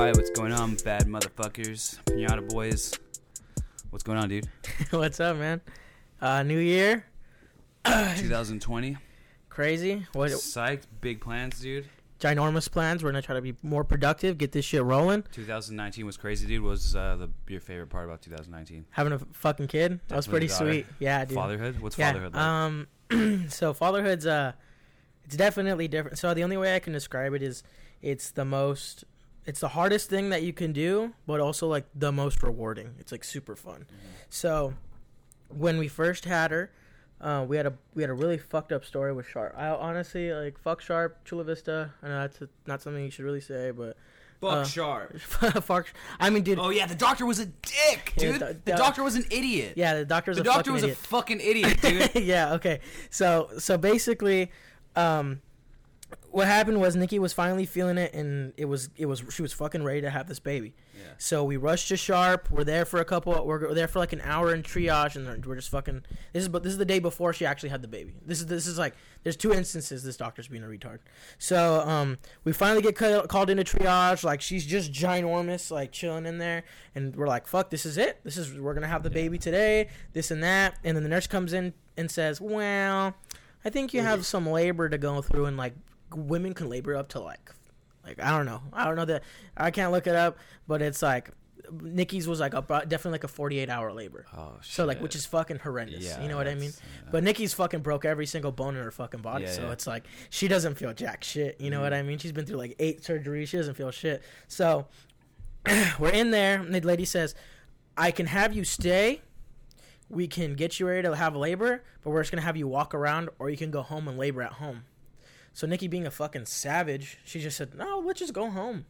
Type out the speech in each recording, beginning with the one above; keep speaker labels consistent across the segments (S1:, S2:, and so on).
S1: Alright, what's going on, bad motherfuckers? Pinata boys. What's going on, dude?
S2: What's up, man? Uh, new year,
S1: 2020.
S2: crazy. What
S1: Psyched, big plans, dude.
S2: ginormous plans? We're gonna try to be more productive, get this shit rolling.
S1: 2019 was crazy, dude. What was uh, the your favorite part about 2019?
S2: Having a fucking kid, that was
S1: Definitely
S2: pretty
S1: daughter.
S2: sweet. Yeah, dude.
S1: Fatherhood? What's
S2: yeah.
S1: fatherhood like?
S2: Um, so fatherhood's uh, it's definitely different. So the only way I can describe it is, it's the most, it's the hardest thing that you can do, but also like the most rewarding. It's like super fun. So, when we first had her, uh, we had a we had a really fucked up story with Sharp. I honestly like fuck Sharp, Chula Vista. I know that's a, not something you should really say, but
S1: Fuck
S2: uh,
S1: sharp.
S2: fuck. I mean, dude.
S1: Oh yeah, the doctor was a dick,
S2: Yeah,
S1: dude.
S2: the-
S1: the,
S2: the-
S1: doctor was an idiot.
S2: yeah, the doctor's
S1: the
S2: a
S1: doctor
S2: fucking
S1: was
S2: idiot.
S1: a fucking idiot, dude.
S2: yeah. Okay. So so basically, um, what happened was Nikki was finally feeling it, and it was it was she was fucking ready to have this baby.
S1: yeah.
S2: So we rushed to Sharp. We're there for a couple. We're there for like an hour in triage, and we're just fucking. This is but this is the day before she actually had the baby. This is this is like there's two instances this doctor's being a retard. So um, we finally get ca- called into triage. Like she's just ginormous, like chilling in there, and we're like, fuck, this is it. This is we're gonna have the baby today. This and that, and then the nurse comes in and says, well, I think you have some labor to go through, and like women can labor up to like like I don't know. I don't know that I can't look it up, but it's like Nikki's was like a, definitely like a 48 hour labor.
S1: Oh shit.
S2: So like which is fucking horrendous.
S1: yeah,
S2: you know what I mean?
S1: yeah.
S2: But Nikki's fucking broke every single bone in her fucking body.
S1: Yeah,
S2: so it's like she doesn't feel jack shit. You know what
S1: Mhm.
S2: I mean? She's been through like eight surgeries. She doesn't feel shit. So we're in there, and the lady says, I can have you stay. We can get you ready to have labor, but we're just gonna have you walk around, or you can go home and labor at home. So Nikki, being a fucking savage, she just said, "No, let's just go home."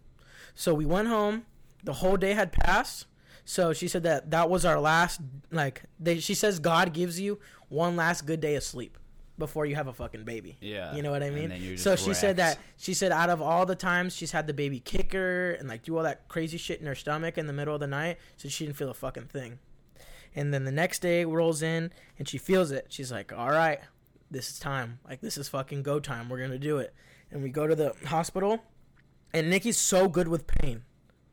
S2: So we went home. The whole day had passed. So she said that that was our last. Like they, she says, God gives you one last good day of sleep before you have a fucking baby.
S1: Yeah.
S2: You know what I mean? So she said that she said out of all the times she's had the baby kick her and like do all that crazy shit in her stomach in the middle of the night, so she didn't feel a fucking thing. And then the next day rolls in and she feels it. She's like, "All right, this is time. Like this is fucking go time. We're gonna do it." And we go to the hospital, and Nikki's so good with pain,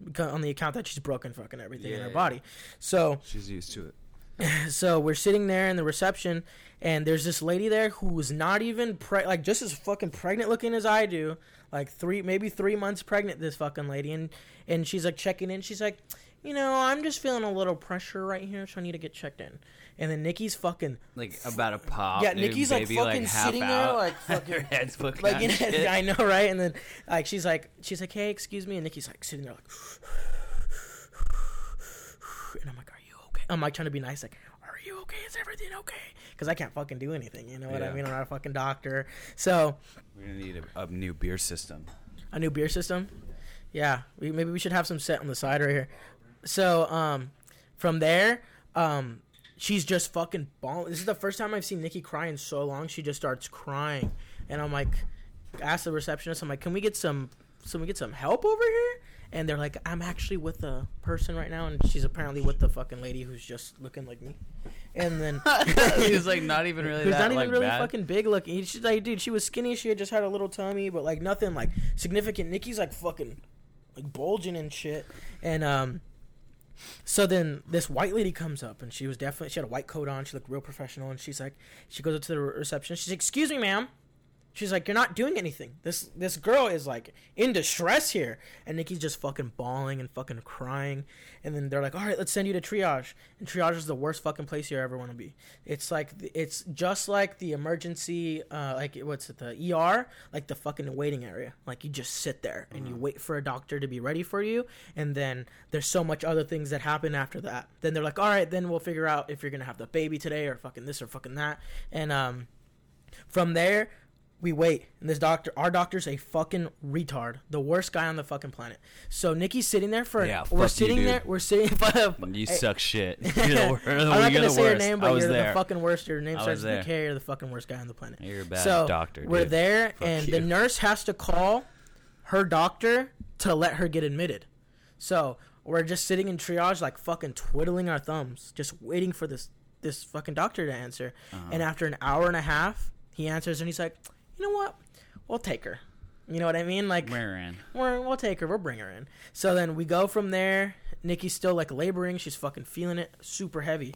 S2: because on the account that she's broken fucking everything in her
S1: yeah.
S2: body. So
S1: She's used to it.
S2: so we're sitting there in the reception and there's this lady there who was not even pre- like just as fucking pregnant looking as I do like three maybe three months pregnant this fucking lady and and she's like checking in she's like you know I'm just feeling a little pressure right here so I need to get checked in and then Nikki's fucking
S1: Like about a pop.
S2: yeah
S1: dude,
S2: Nikki's like
S1: baby,
S2: fucking
S1: half
S2: sitting there
S1: out.
S2: like
S1: her
S2: fucking
S1: head's fucking
S2: like
S1: out.
S2: you know,
S1: shit.
S2: I know right? And then like she's like she's like hey excuse me. And Nikki's like sitting there like and I'm like are you okay? I'm like trying to be nice like are you okay? Is everything okay? Because I can't fucking do anything you know what I mean? I'm not a fucking doctor. So
S1: We're gonna need a, a new beer system.
S2: a new beer system? Yeah. We, maybe we should have some set on the side right here. So um from there um she's just fucking bawling this is the first time I've seen Nikki cry in so long she just starts crying and I'm like ask the receptionist I'm like can we get some can we get some help over here and they're like I'm actually with a person right now and she's apparently with the fucking lady who's just looking like me and then
S1: He's like not even really
S2: who's not even
S1: like
S2: really
S1: bad.
S2: fucking big looking. She's like, dude, she was skinny. She had just had a little tummy, but like nothing like significant. Nikki's like fucking like bulging and shit. And um, so then this white lady comes up, and she was definitely she had a white coat on. She looked real professional, and she's like, she goes up to the reception. She's like, excuse me, ma'am. She's like, you're not doing anything. This this girl is like in distress here, and Nikki's just fucking bawling and fucking crying. And then they're like, all right, let's send you to triage. And triage is the worst fucking place you ever want to be. It's like it's just like the emergency, uh, like what's it, the ER, like the fucking waiting area. Like you just sit there and you wait for a doctor to be ready for you, and then there's so much other things that happen after that. Then they're like, all right, then we'll figure out if you're gonna have the baby today or fucking this or fucking that. And um, from there, we wait, and this doctor, our doctor's a fucking retard, the worst guy on the fucking planet. So Nikki's sitting there for,
S1: Yeah,
S2: we're
S1: you,
S2: sitting
S1: dude.
S2: there, we're sitting.
S1: You suck shit. You're the,
S2: I'm not gonna say your name, but you're
S1: there.
S2: the fucking worst. Your name starts with. K. You're the fucking worst guy on the planet.
S1: You're a bad
S2: so
S1: doctor.
S2: we're there,
S1: Fuck
S2: and
S1: you.
S2: the nurse has to call her doctor to let her get admitted. So we're just sitting in triage, like fucking twiddling our thumbs, just waiting for this this fucking doctor to answer.
S1: Uh-huh.
S2: And after an hour and a half, he answers, and he's like, "You know what? We'll take her." You know what I mean? Like
S1: Where in?
S2: we're, we'll take her. We'll bring her in. So then we go from there. Nikki's still like laboring. She's fucking feeling it, super heavy,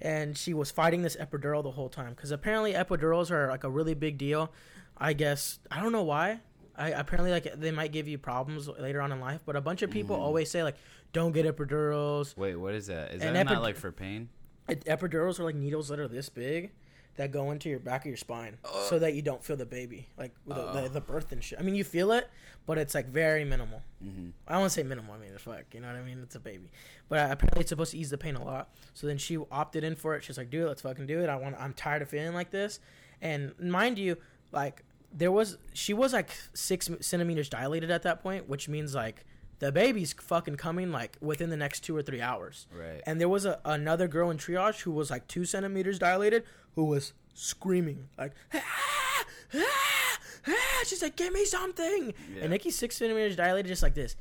S2: and she was fighting this epidural the whole time because apparently epidurals are like a really big deal. I guess I don't know why. I apparently like they might give you problems later on in life, but a bunch of people
S1: Mhm.
S2: always say like don't get epidurals.
S1: Wait, what is that? Is
S2: An
S1: that
S2: epi-
S1: not like for pain?
S2: It, epidurals are like needles that are this big that go into your back of your spine so that you don't feel the baby like the, the,
S1: Oh.
S2: the birth and shit. I mean you feel it, but it's like very minimal.
S1: Mm-hmm.
S2: I don't want to say minimal. I mean, it's fuck. You know what I mean? It's a baby, but uh, apparently it's supposed to ease the pain a lot. So then she opted in for it. She's like, "Dude, let's fucking do it. I want. I'm tired of feeling like this." And mind you, like there was, she was like six centimeters dilated at that point, which means like the baby's fucking coming like within the next two or three hours.
S1: Right.
S2: And there was a, another girl in triage who was like two centimeters dilated, who was screaming like, ah, ah, ah. she's like, "Give me something!"
S1: Yeah.
S2: And Nikki's six centimeters dilated, just like this.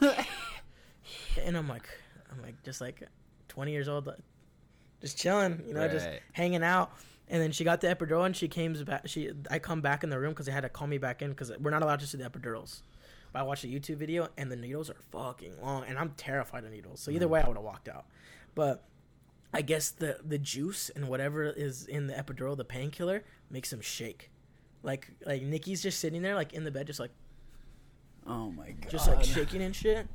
S2: and I'm like, I'm like, just like 20 years old, just chilling, you know, just hanging out. And then she got the epidural, and she came back. She, I come back in the room because they had to call me back in because we're not allowed to see the epidurals. But I watched a YouTube video, and the needles are fucking long, and I'm terrified of needles. So either
S1: Mm-hmm.
S2: way, I would have walked out. But I guess the the juice and whatever is in the epidural, the painkiller, makes him shake. Like like Nikki's just sitting there, like in the bed, just like
S1: Oh my god.
S2: just like shaking and shit.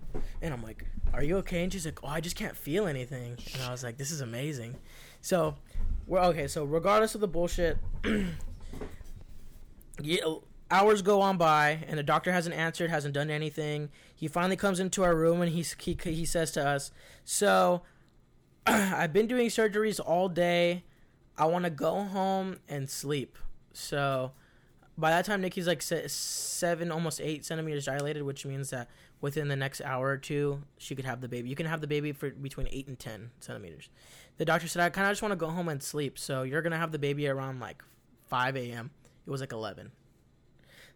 S2: And I'm like, "Are you okay?" And she's like, "Oh, I just can't feel anything." And I was like, "This is amazing." So, we're okay. So regardless of the bullshit, yeah, hours go on by, and the doctor hasn't answered, hasn't done anything. He finally comes into our room and he's, he he says to us, "So, I've been doing surgeries all day. I want to go home and sleep." So by that time Nikki's like se- seven, almost eight centimeters dilated, which means that within the next hour or two she could have the baby. You can have the baby for between eight and ten centimeters. The doctor said, "I kind of just want to go home and sleep." So you're gonna have the baby around like five a.m. It was like eleven.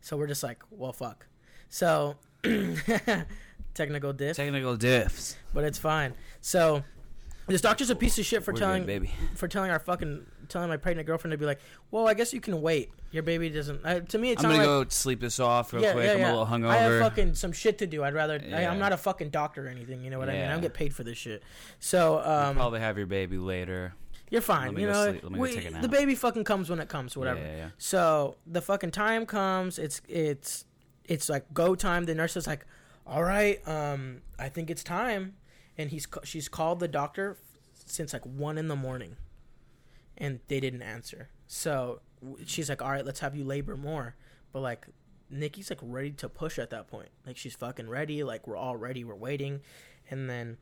S2: So we're just like, well, fuck. So technical diff,
S1: Technical diffs.
S2: but it's fine. So this doctor's a piece of shit for
S1: We're
S2: telling
S1: good, baby.
S2: for telling our fucking telling my pregnant girlfriend to be like, well, I guess you can wait. Your baby doesn't. Uh, to me, it
S1: I'm gonna
S2: like
S1: go sleep this off real quick. Yeah, yeah. I'm a little hungover.
S2: I have fucking some shit to do. I'd rather. I,
S1: Yeah.
S2: I'm not a fucking doctor or anything. You know what I mean? I don't
S1: Yeah.
S2: get paid for this shit. So um,
S1: Probably have your baby later.
S2: you're fine.
S1: Let me
S2: You
S1: go
S2: know,
S1: sleep. Let me go
S2: we-
S1: take a
S2: the baby fucking comes when it comes. Whatever.
S1: Yeah, yeah, yeah.
S2: So the fucking time comes. It's it's it's like go time. The nurse is like, "All right, um, I think it's time," and he's she's called the doctor since like one in the morning, and they didn't answer. So she's like, "All right, let's have you labor more," but like. Nikki's like ready to push at that point. Like she's fucking ready. Like we're all ready. We're waiting, and then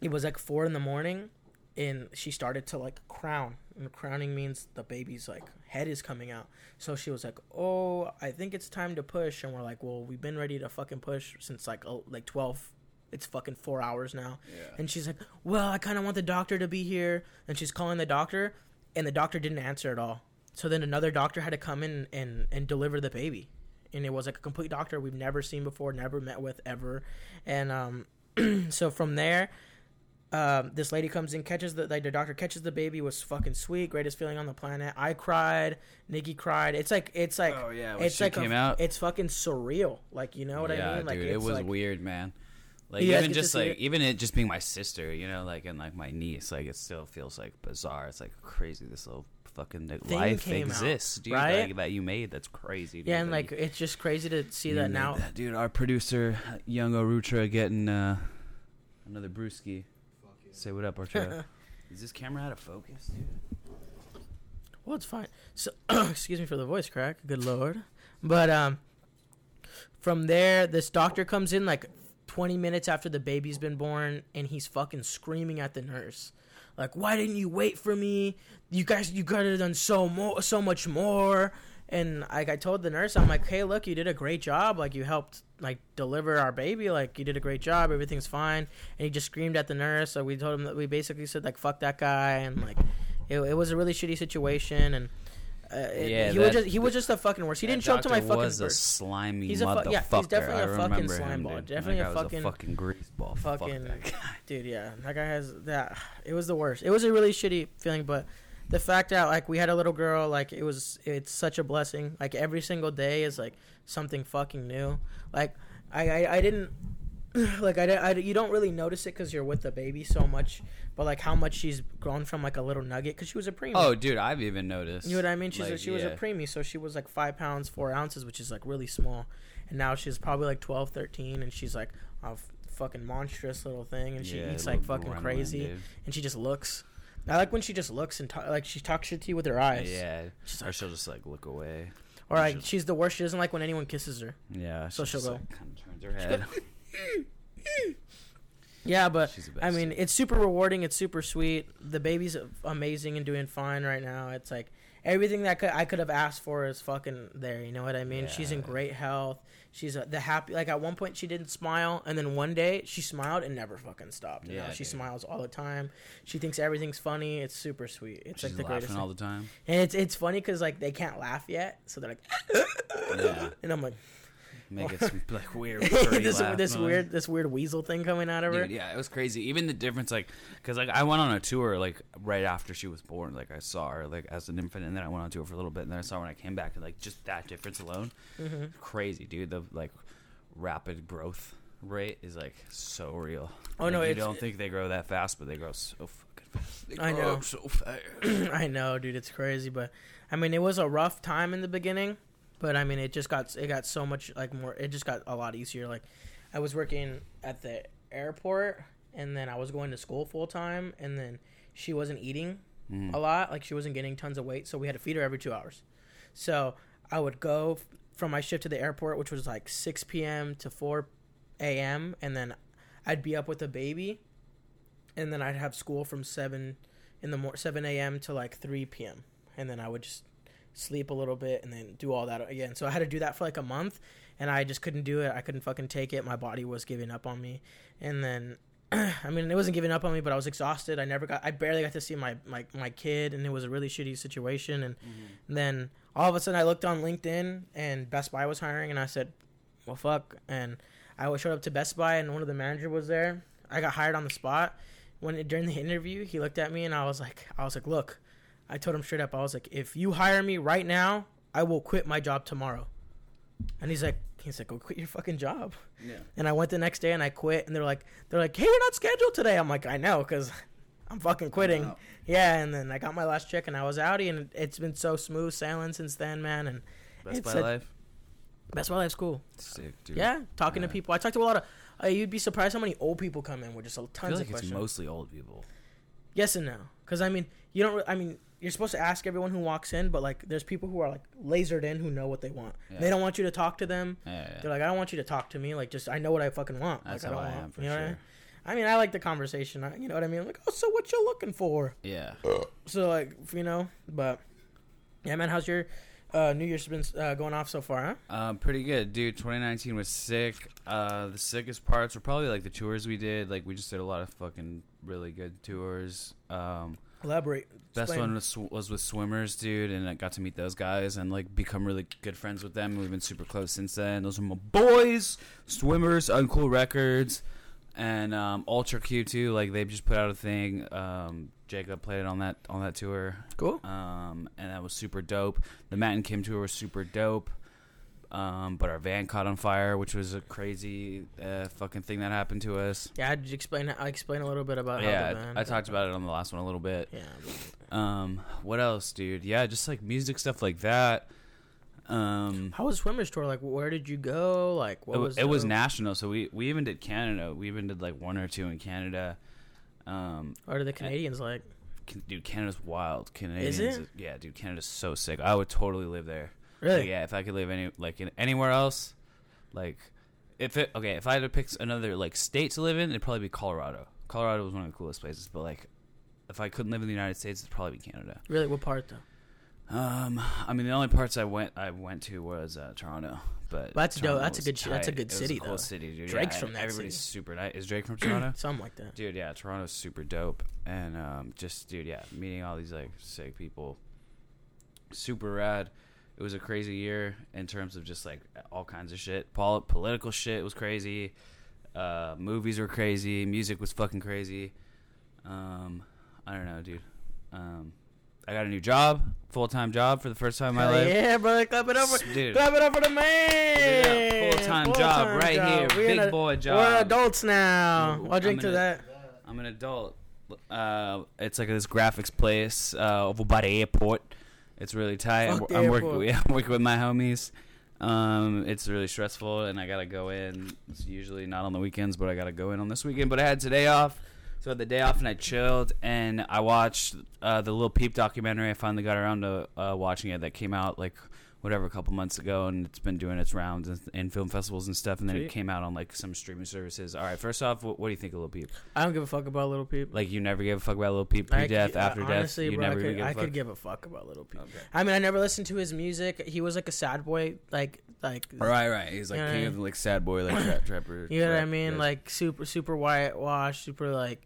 S2: it was like four in the morning, and she started to like crown. And crowning means the baby's like head is coming out. So she was like, "Oh, I think it's time to push." And we're like, "Well, we've been ready to fucking push since like oh, like twelve. It's fucking four hours now." And she's like, "Well, I kind of want the doctor to be here." And she's calling the doctor, and the doctor didn't answer at all. So then another doctor had to come in and and deliver the baby, and it was like a complete doctor we've never seen before, never met with ever, and um, so from there. Um, this lady comes in, catches the like the doctor catches the baby, was fucking sweet, greatest feeling on the planet. I cried, Nikki cried. It's like it's like
S1: Oh, yeah,
S2: it's like
S1: came
S2: a-
S1: out.
S2: It's fucking surreal. Like you know what
S1: yeah,
S2: I mean? Like
S1: dude, it was
S2: like,
S1: weird, man. Like even just like even it just being my sister, you know, like and like my niece, like it still feels like bizarre. It's like crazy. This little fucking
S2: Thing
S1: life
S2: came out,
S1: exists, dude.
S2: right?
S1: Like, that you made. That's crazy. Dude,
S2: Yeah, and like it's just crazy to see that now.
S1: that. dude. Our producer, young Orutra, getting uh, another brewski. Say what up, Arturo. Is this camera out of focus, dude?
S2: Well, it's fine. So, excuse me for the voice crack. Good lord. But um, from there, this doctor comes in like 20 minutes after the baby's been born, and he's fucking screaming at the nurse, like, "Why didn't you wait for me? You guys, you could have done so more, so much more." And like I told the nurse, I'm like, "Hey, look, you did a great job. Like you helped like deliver our baby. Like you did a great job. Everything's fine." And he just screamed at the nurse. So we told him that we basically said like, "Fuck that guy," and like it, it was a really shitty situation. And uh, it-
S1: Yeah,
S2: he was just he was just the fucking worst. He didn't show up to my fucking
S1: was a slimy
S2: He's a fu- yeah, he's definitely
S1: I
S2: a fucking slime ball. Definitely
S1: that
S2: a fucking-
S1: a fucking greaseball. Fuck
S2: fucking-
S1: that guy.
S2: dude yeah that guy has that it was the worst it was a really shitty feeling but the fact that like we had a little girl, like it was, it's such a blessing. Like every single day is like something fucking new. Like I, I, I didn't. Like I, I, you don't really notice it because you're with the baby so much, but like how much she's grown from like a little nugget because she was a preemie.
S1: Oh, dude, I've even noticed.
S2: You know what I mean? She's a,
S1: Like,
S2: she was a preemie, so she was like five pounds four ounces, which is like really small. And now she's probably like 12, 13, and she's like a f- fucking monstrous little thing, and she
S1: Yeah,
S2: eats like fucking
S1: gremlin,
S2: crazy,
S1: dude.
S2: and she just looks. I like when she just looks and ta- like she talks shit to you with her eyes.
S1: Yeah,
S2: She's
S1: or
S2: like,
S1: she'll just like look away.
S2: or like she's the worst. She doesn't like when anyone kisses her.
S1: Yeah,
S2: So
S1: she
S2: she'll go-
S1: like, kind of turns her head.
S2: Yeah, but
S1: She's the best.
S2: I mean, it's super rewarding. It's super sweet. The baby's amazing and doing fine right now. It's like everything that could, I could have asked for is fucking there. You know what I mean? She's in great health. She's uh the happy. Like at one point, she didn't smile, and then one day she smiled and never fucking stopped. You know,
S1: Yeah,
S2: she
S1: dude.
S2: smiles all the time. She thinks everything's funny. It's super sweet. It's
S1: she's
S2: like the
S1: laughing
S2: greatest.
S1: all
S2: thing.
S1: the time.
S2: And it's it's funny because like they can't laugh yet, so they're like,
S1: Yeah,
S2: and I'm like,
S1: make it some like weird.
S2: this this
S1: noise.
S2: weird this weird weasel thing coming out of her.
S1: Dude, yeah, it was crazy. Even the difference, like, because like I went on a tour like right after she was born. Like I saw her like as an infant, and then I went on tour for a little bit, and then I saw her when I came back. And like just that difference alone,
S2: hmm
S1: crazy, dude. The like rapid growth rate is like so real.
S2: Oh,
S1: Like,
S2: no,
S1: you don't think they grow that fast, but they grow so fucking fast. They
S2: I know.
S1: so fast.
S2: I know, dude, it's crazy, but I mean, it was a rough time in the beginning, but I mean, it just got it got so much like more. It just got a lot easier. Like, I was working at the airport, and then I was going to school full time, and then she wasn't eating
S1: Mhm.
S2: a lot. Like, she wasn't getting tons of weight, so we had to feed her every two hours. So I would go f- from my shift to the airport, which was like 6 p.m. to 4 a.m., and then I'd be up with the baby, and then I'd have school from 7 in the mor- 7 a.m. to like 3 p.m. and then I would just sleep a little bit and then do all that again. So I had to do that for like a month and I just couldn't do it. I couldn't fucking take it. My body was giving up on me. And then I mean, it wasn't giving up on me, but I was exhausted. I never got I barely got to see my my my kid and it was a really shitty situation and
S1: Mm-hmm.
S2: then all of a sudden I looked on LinkedIn and Best Buy was hiring and I said, "Well, fuck." And I showed up to Best Buy and one of the manager was there. I got hired on the spot. When during the interview, he looked at me and I was like, I was like, "Look," I told him straight up. I was like, "If you hire me right now, I will quit my job tomorrow." And he's like, he's like, "Go quit your fucking job."
S1: Yeah.
S2: And I went the next day and I quit. And they're like, they're like, "Hey, you're not scheduled today." I'm like, "I know, cause I'm fucking quitting."
S1: Wow.
S2: Yeah, and then I got my last check and I was outie, and it's been so smooth sailing since then, man. And
S1: Best
S2: It's
S1: Buy
S2: a-
S1: Life.
S2: Best Buy Life's cool.
S1: Sick, dude.
S2: Yeah, talking
S1: Yeah.
S2: to people. I talked to a lot of. Uh, you'd be surprised how many old people come in with just a
S1: I
S2: tons
S1: feel
S2: of
S1: like it's
S2: questions.
S1: mostly old people.
S2: yes and no, because I mean, you don't. re- I mean, you're supposed to ask everyone who walks in, but like, there's people who are like lasered in who know what they want.
S1: Yeah.
S2: They don't want you to talk to them.
S1: Yeah, yeah.
S2: They're like, I don't want you to talk to me. Like, just I know what I fucking want.
S1: That's
S2: like,
S1: how
S2: I
S1: I
S2: don't
S1: am
S2: want,
S1: for
S2: you know I
S1: sure.
S2: mean? I mean, I like the conversation. You know what I mean? Like, oh, so what you looking for?
S1: Yeah.
S2: So like, you know, but yeah, man, how's your uh, New Year's been uh, going off so far? Huh?
S1: Um, pretty good, dude. 2019 was sick. Uh, the sickest parts were probably like the tours we did. Like we just did a lot of fucking really good tours. Um,
S2: Elaborate.
S1: best
S2: Explain.
S1: one was, was with swimmers, dude, and I got to meet those guys and like become really good friends with them. We've been super close since then. Those are my boys, swimmers, Uncool Records, and um, Ultra Q too. Like they've just put out a thing. Um, Jacob played it on that on that tour.
S2: Cool.
S1: um, and that was super dope. The Matt and Kim tour was super dope. Um, but our van caught on fire, which was a crazy uh, fucking thing that happened to us.
S2: Yeah, I'd explain. I explain a little bit about how
S1: yeah. I, I talked about it on the last one a little bit.
S2: Yeah.
S1: Um, what else, dude? Yeah, just like music stuff like that. Um,
S2: How was swimmers tour? Like, where did you go? Like, what
S1: it,
S2: was
S1: it was national, so we we even did Canada. We even did like one or two in Canada. Um,
S2: What are the Canadians like?
S1: can, dude, Canada's wild. Canadians,
S2: it?
S1: yeah, dude, Canada's so sick. I would totally live there.
S2: Really?
S1: Like, yeah, if I could live any like in anywhere else, like if it okay, if I had to pick another like state to live in, it'd probably be Colorado. Colorado was one of the coolest places, but like if I couldn't live in the United States, it'd probably be Canada.
S2: Really? What part though?
S1: Um, I mean, the only parts I went I went to was uh, Toronto, but
S2: that's dope. That's a good sh- that's a
S1: tight.
S2: good
S1: It was
S2: city,
S1: cool
S2: though.
S1: city, dude.
S2: Drake's
S1: Yeah,
S2: from that
S1: Everybody's
S2: city.
S1: super nice. Is Drake from Toronto?
S2: Something like that.
S1: dude yeah toronto's super dope and um just dude yeah meeting all these like sick people super rad it was a crazy year in terms of just like all kinds of shit Pol- political shit was crazy uh movies were crazy music was fucking crazy um i don't know dude um I got a new job, full time job for the first time in my
S2: Hell
S1: life.
S2: yeah, brother, clap it up for,
S1: Dude.
S2: clap it up for the man.
S1: Full-time job right here,
S2: We're
S1: big
S2: a-
S1: boy job.
S2: We're adults now. I'll drink to
S1: a-
S2: that.
S1: I'm an adult. Uh, it's like this graphics place uh, over by the airport. It's really tight. I'm, I'm working. Yeah, I'm working with my homies. Um, it's really stressful, and I gotta go in. It's usually not on the weekends, but I gotta go in on this weekend. But I had today off, so I had the day off, and I chilled, and I watched uh, the Lil Peep documentary. I finally got around to uh, watching it. That came out like whatever a couple months ago, and it's been doing its rounds in, in film festivals and stuff. And then it came out on like some streaming services. All right, first off, what, what do you think of Lil Peep?
S2: I don't give a fuck about little people.
S1: Like you never gave a fuck about Lil Peep
S2: I
S1: pre-death,
S2: could-
S1: after
S2: honestly,
S1: death. You
S2: bro,
S1: never
S2: I
S1: even
S2: could,
S1: gave a
S2: I
S1: fuck.
S2: could give a fuck about little people.
S1: Okay.
S2: I mean, I never listened to his music. He was like a sad boy, like like
S1: Right, right. He's like
S2: You know
S1: king
S2: what I
S1: of like sad boy, like trap trapper.
S2: you know what I mean,
S1: guys.
S2: like super super whitewashed, super like.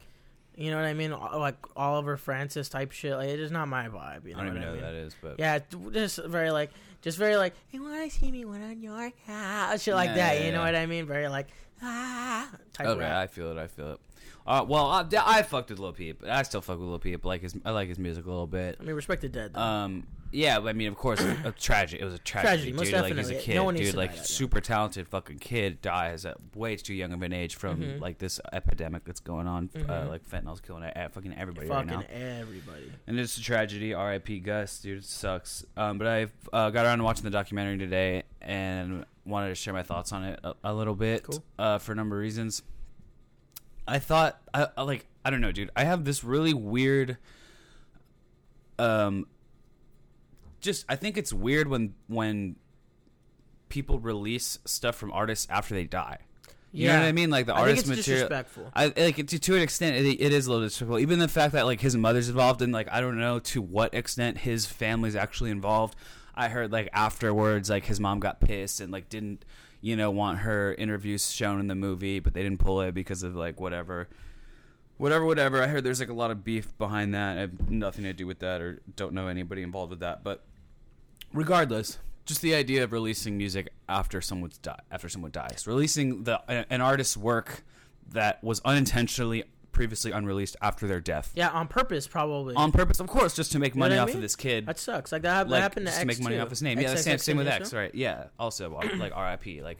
S2: You know what I mean? All- Like Oliver Francis type shit. Like it's just not my vibe. You know
S1: I don't
S2: what
S1: even
S2: I
S1: know
S2: mean?
S1: who that is, but
S2: Yeah, just very like, just very like, you want to see me when on your house, shit like
S1: Yeah,
S2: that.
S1: yeah,
S2: you know
S1: yeah.
S2: what I mean? Very like, ah, type
S1: okay,
S2: rap.
S1: I feel it. I feel it. Uh, well, I, I fucked with Lil Peep. I still fuck with Lil Peep. Like his, I like his music a little bit.
S2: I mean, respect the dead. Though.
S1: Um, yeah, I mean, of course, a tragic. It was a tragedy,
S2: Tragedy, most
S1: dude. Like he's a kid,
S2: No one
S1: dude. Like super talented fucking kid dies at way too young of an age from
S2: Mhm.
S1: like this epidemic that's going on. Uh,
S2: Mhm.
S1: like fentanyl's killing uh, fucking everybody
S2: Fucking
S1: right now.
S2: everybody.
S1: And it's a tragedy. R.I.P. Gus, dude. It sucks. Um, but I uh, got around to watching the documentary today and wanted to share my thoughts on it a, a little bit
S2: Cool.
S1: uh, for a number of reasons. I thought, I, I like, I don't know, dude. I have this really weird. Um, just I think it's weird when when people release stuff from artists after they die. You know what I mean? Like the
S2: I
S1: artist material.
S2: disrespectful.
S1: I like to, to an extent it, it is a little disrespectful. Even the fact that like his mother's involved and like I don't know to what extent his family's actually involved. I heard like afterwards like his mom got pissed and like didn't you know want her interviews shown in the movie, but they didn't pull it because of like whatever. Whatever, whatever. I heard there's like a lot of beef behind that. I have nothing to do with that, or don't know anybody involved with that. But regardless, just the idea of releasing music after someone's die, after someone dies, releasing the an artist's work that was unintentionally previously unreleased after their death
S2: Yeah, on purpose, probably.
S1: on purpose, of course, just to make money off
S2: mean?
S1: of this kid.
S2: that sucks. Like that, hap- that happened to
S1: just
S2: X
S1: to make money
S2: too.
S1: off his name. Yeah, the
S2: XXX
S1: same, same with X, right? Yeah. Also, uh, like R.I.P. Like,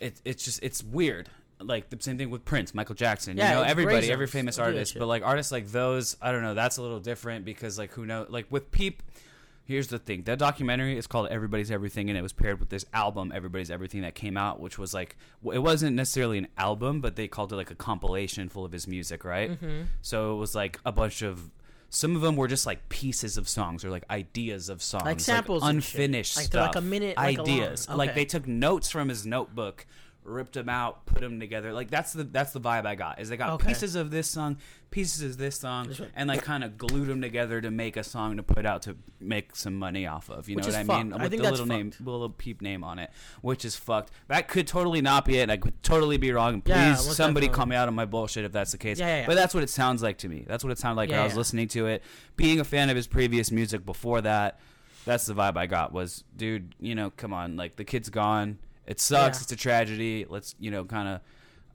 S1: it, it's just it's weird. Like the same thing with Prince, Michael Jackson.
S2: Yeah,
S1: you know, everybody, every famous
S2: Don't do that
S1: artist. But like artists like those, I don't know. That's a little different because like who knows? Like with Peep. Here's the thing: that documentary is called "Everybody's Everything," and it was paired with this album, "Everybody's Everything," that came out, which was like it wasn't necessarily an album, but they called it like a compilation full of his music, right?
S2: Mm-hmm.
S1: So it was like a bunch of. Some of them were just like pieces of songs or like ideas of songs,
S2: Like samples shit.
S1: unfinished
S2: Like they're like
S1: stuff,
S2: a minute, like a
S1: ideas. Like they took notes from his notebook, ripped them out, put them together. Like that's the that's the vibe I got. Is they got
S2: Okay.
S1: pieces of this song, pieces of this song,
S2: right.
S1: and like kind of glued them together to make a song to put out to make some money off of. You
S2: Which
S1: know what I mean?
S2: fucked. I
S1: With
S2: think
S1: the little name, little peep name on it, which is fucked. That could totally not be it. And I could totally be wrong. Please,
S2: Yeah,
S1: somebody call me out on my bullshit if that's the case.
S2: Yeah, yeah, yeah.
S1: But that's what it sounds like to me. That's what it sounded like when I was listening to it. Being a fan of his previous music before that, that's the vibe I got. Was dude, you know, come on, like the kid's gone. It sucks.
S2: Yeah.
S1: It's a tragedy. Let's you know, kind of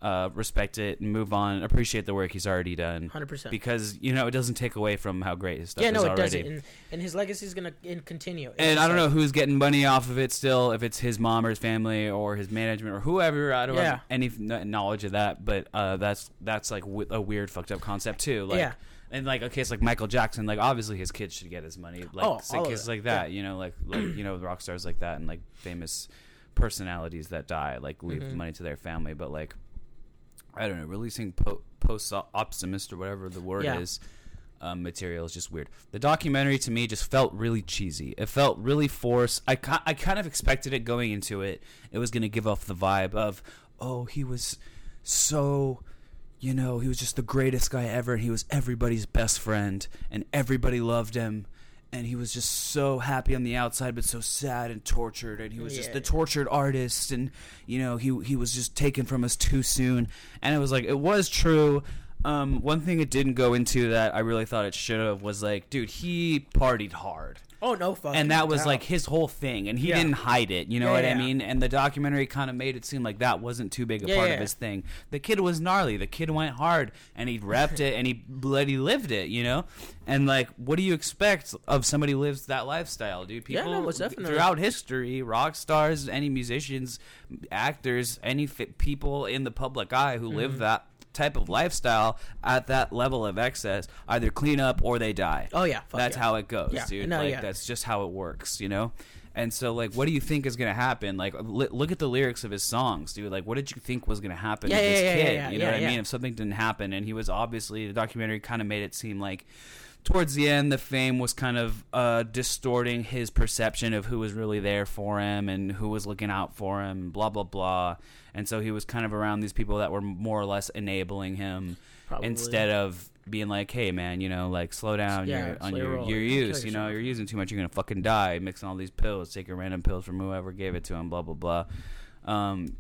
S1: uh, respect it and move on. Appreciate the work he's already done.
S2: Hundred percent.
S1: Because you know it doesn't take away from how great his stuff
S2: Yeah,
S1: is
S2: no, it
S1: already.
S2: doesn't. And, and his legacy is gonna in, continue. It's
S1: And I don't know who's getting money off of it still, if it's his mom or his family or his management or whoever. I don't
S2: Yeah.
S1: have any knowledge of that, but uh, that's that's like w- a weird, fucked up concept too. Like,
S2: Yeah.
S1: And like a case like Michael Jackson, like obviously his kids should get his money. Like
S2: Oh,
S1: say
S2: all of
S1: cases
S2: it.
S1: like that, you know, like like you know rock stars like that and like famous personalities that die, like leave
S2: Mhm.
S1: money to their family. But like, I don't know, releasing po- post optimist or whatever the word
S2: Yeah.
S1: is um, material is just weird. The documentary to me just felt really cheesy. It felt really forced. I, ki- I kind of expected it going into it. It was going to give off the vibe of, oh, he was so, you know, he was just the greatest guy ever. And he was everybody's best friend, and everybody loved him. And he was just so happy on the outside, but so sad and tortured. And he was just the tortured artist, and you know, he he was just taken from us too soon. And it was like it was true. Um, one thing it didn't go into that I really thought it should have was like, dude, he partied hard.
S2: Oh no, fuck.
S1: and that was like his whole thing and he
S2: Yeah.
S1: didn't hide it you know
S2: Yeah,
S1: what
S2: yeah.
S1: i mean and the documentary kind of made it seem like that wasn't too big a part of his thing the kid was gnarly the kid went hard and he repped it and he bloody lived it you know and like what do you expect of somebody who lives that lifestyle dude
S2: Yeah,
S1: people
S2: no,
S1: throughout history rock stars any musicians actors any people in the public eye who live
S2: Mm-hmm.
S1: that type of lifestyle at that level of excess either clean up or they die
S2: Oh yeah,
S1: that's
S2: yeah.
S1: how it goes,
S2: Yeah,
S1: dude.
S2: no,
S1: like
S2: yeah.
S1: that's just how it works, you know. And so, like, what do you think is gonna happen? Like, li- look at the lyrics of his songs, dude. Like, what did you think was gonna happen
S2: Yeah,
S1: to this kid? you know what I mean? If something didn't happen, and he was obviously the documentary kind of made it seem like towards the end the fame was kind of uh, distorting his perception of who was really there for him and who was looking out for him blah blah blah. And so he was kind of around these people that were more or less enabling him
S2: Probably.
S1: instead of being like hey man you know like slow down.
S2: Yeah,
S1: your, on your, your use you know you're using too much. You're gonna fucking die. Mixing all these pills. Taking random pills from whoever gave it to him blah blah blah. Um,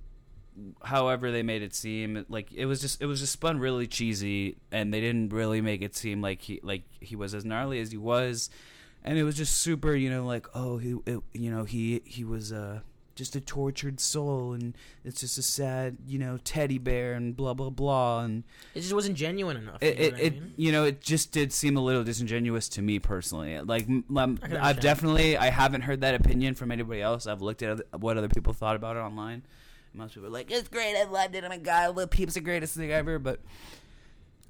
S1: however they made it seem like it was just it was just spun really cheesy and they didn't really make it seem like he like he was as gnarly as he was and it was just super you know like oh he it, you know he he was uh just a tortured soul and it's just a sad you know teddy bear and blah blah blah and
S2: It just wasn't genuine enough.
S1: it,
S2: you know
S1: it,
S2: mean?
S1: you know it just did seem a little disingenuous to me personally like i've definitely i haven't heard that opinion from anybody else i've looked at what other people thought about it online most people are like it's great i loved it i'm a guy Lil Peep's the greatest thing ever but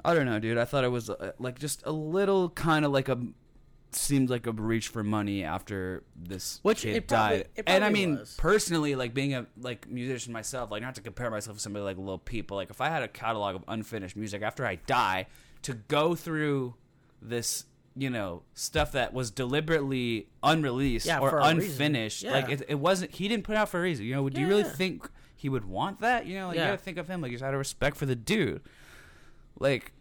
S1: i don't know dude i thought it was uh, like just a little kind of like a seemed like a reach for money after this
S2: Which
S1: kid
S2: it probably-
S1: died and i mean
S2: was.
S1: personally like being a like musician myself like not to compare myself to somebody like Lil Peep but like if i had a catalog of unfinished music after i die to go through this you know stuff that was deliberately unreleased
S2: Yeah,
S1: or
S2: for a reason.
S1: unfinished
S2: Yeah.
S1: like it, it wasn't he didn't put it out for a reason you know do you really think he would want that you know like
S2: Yeah.
S1: you gotta think of him like just out of respect for the dude like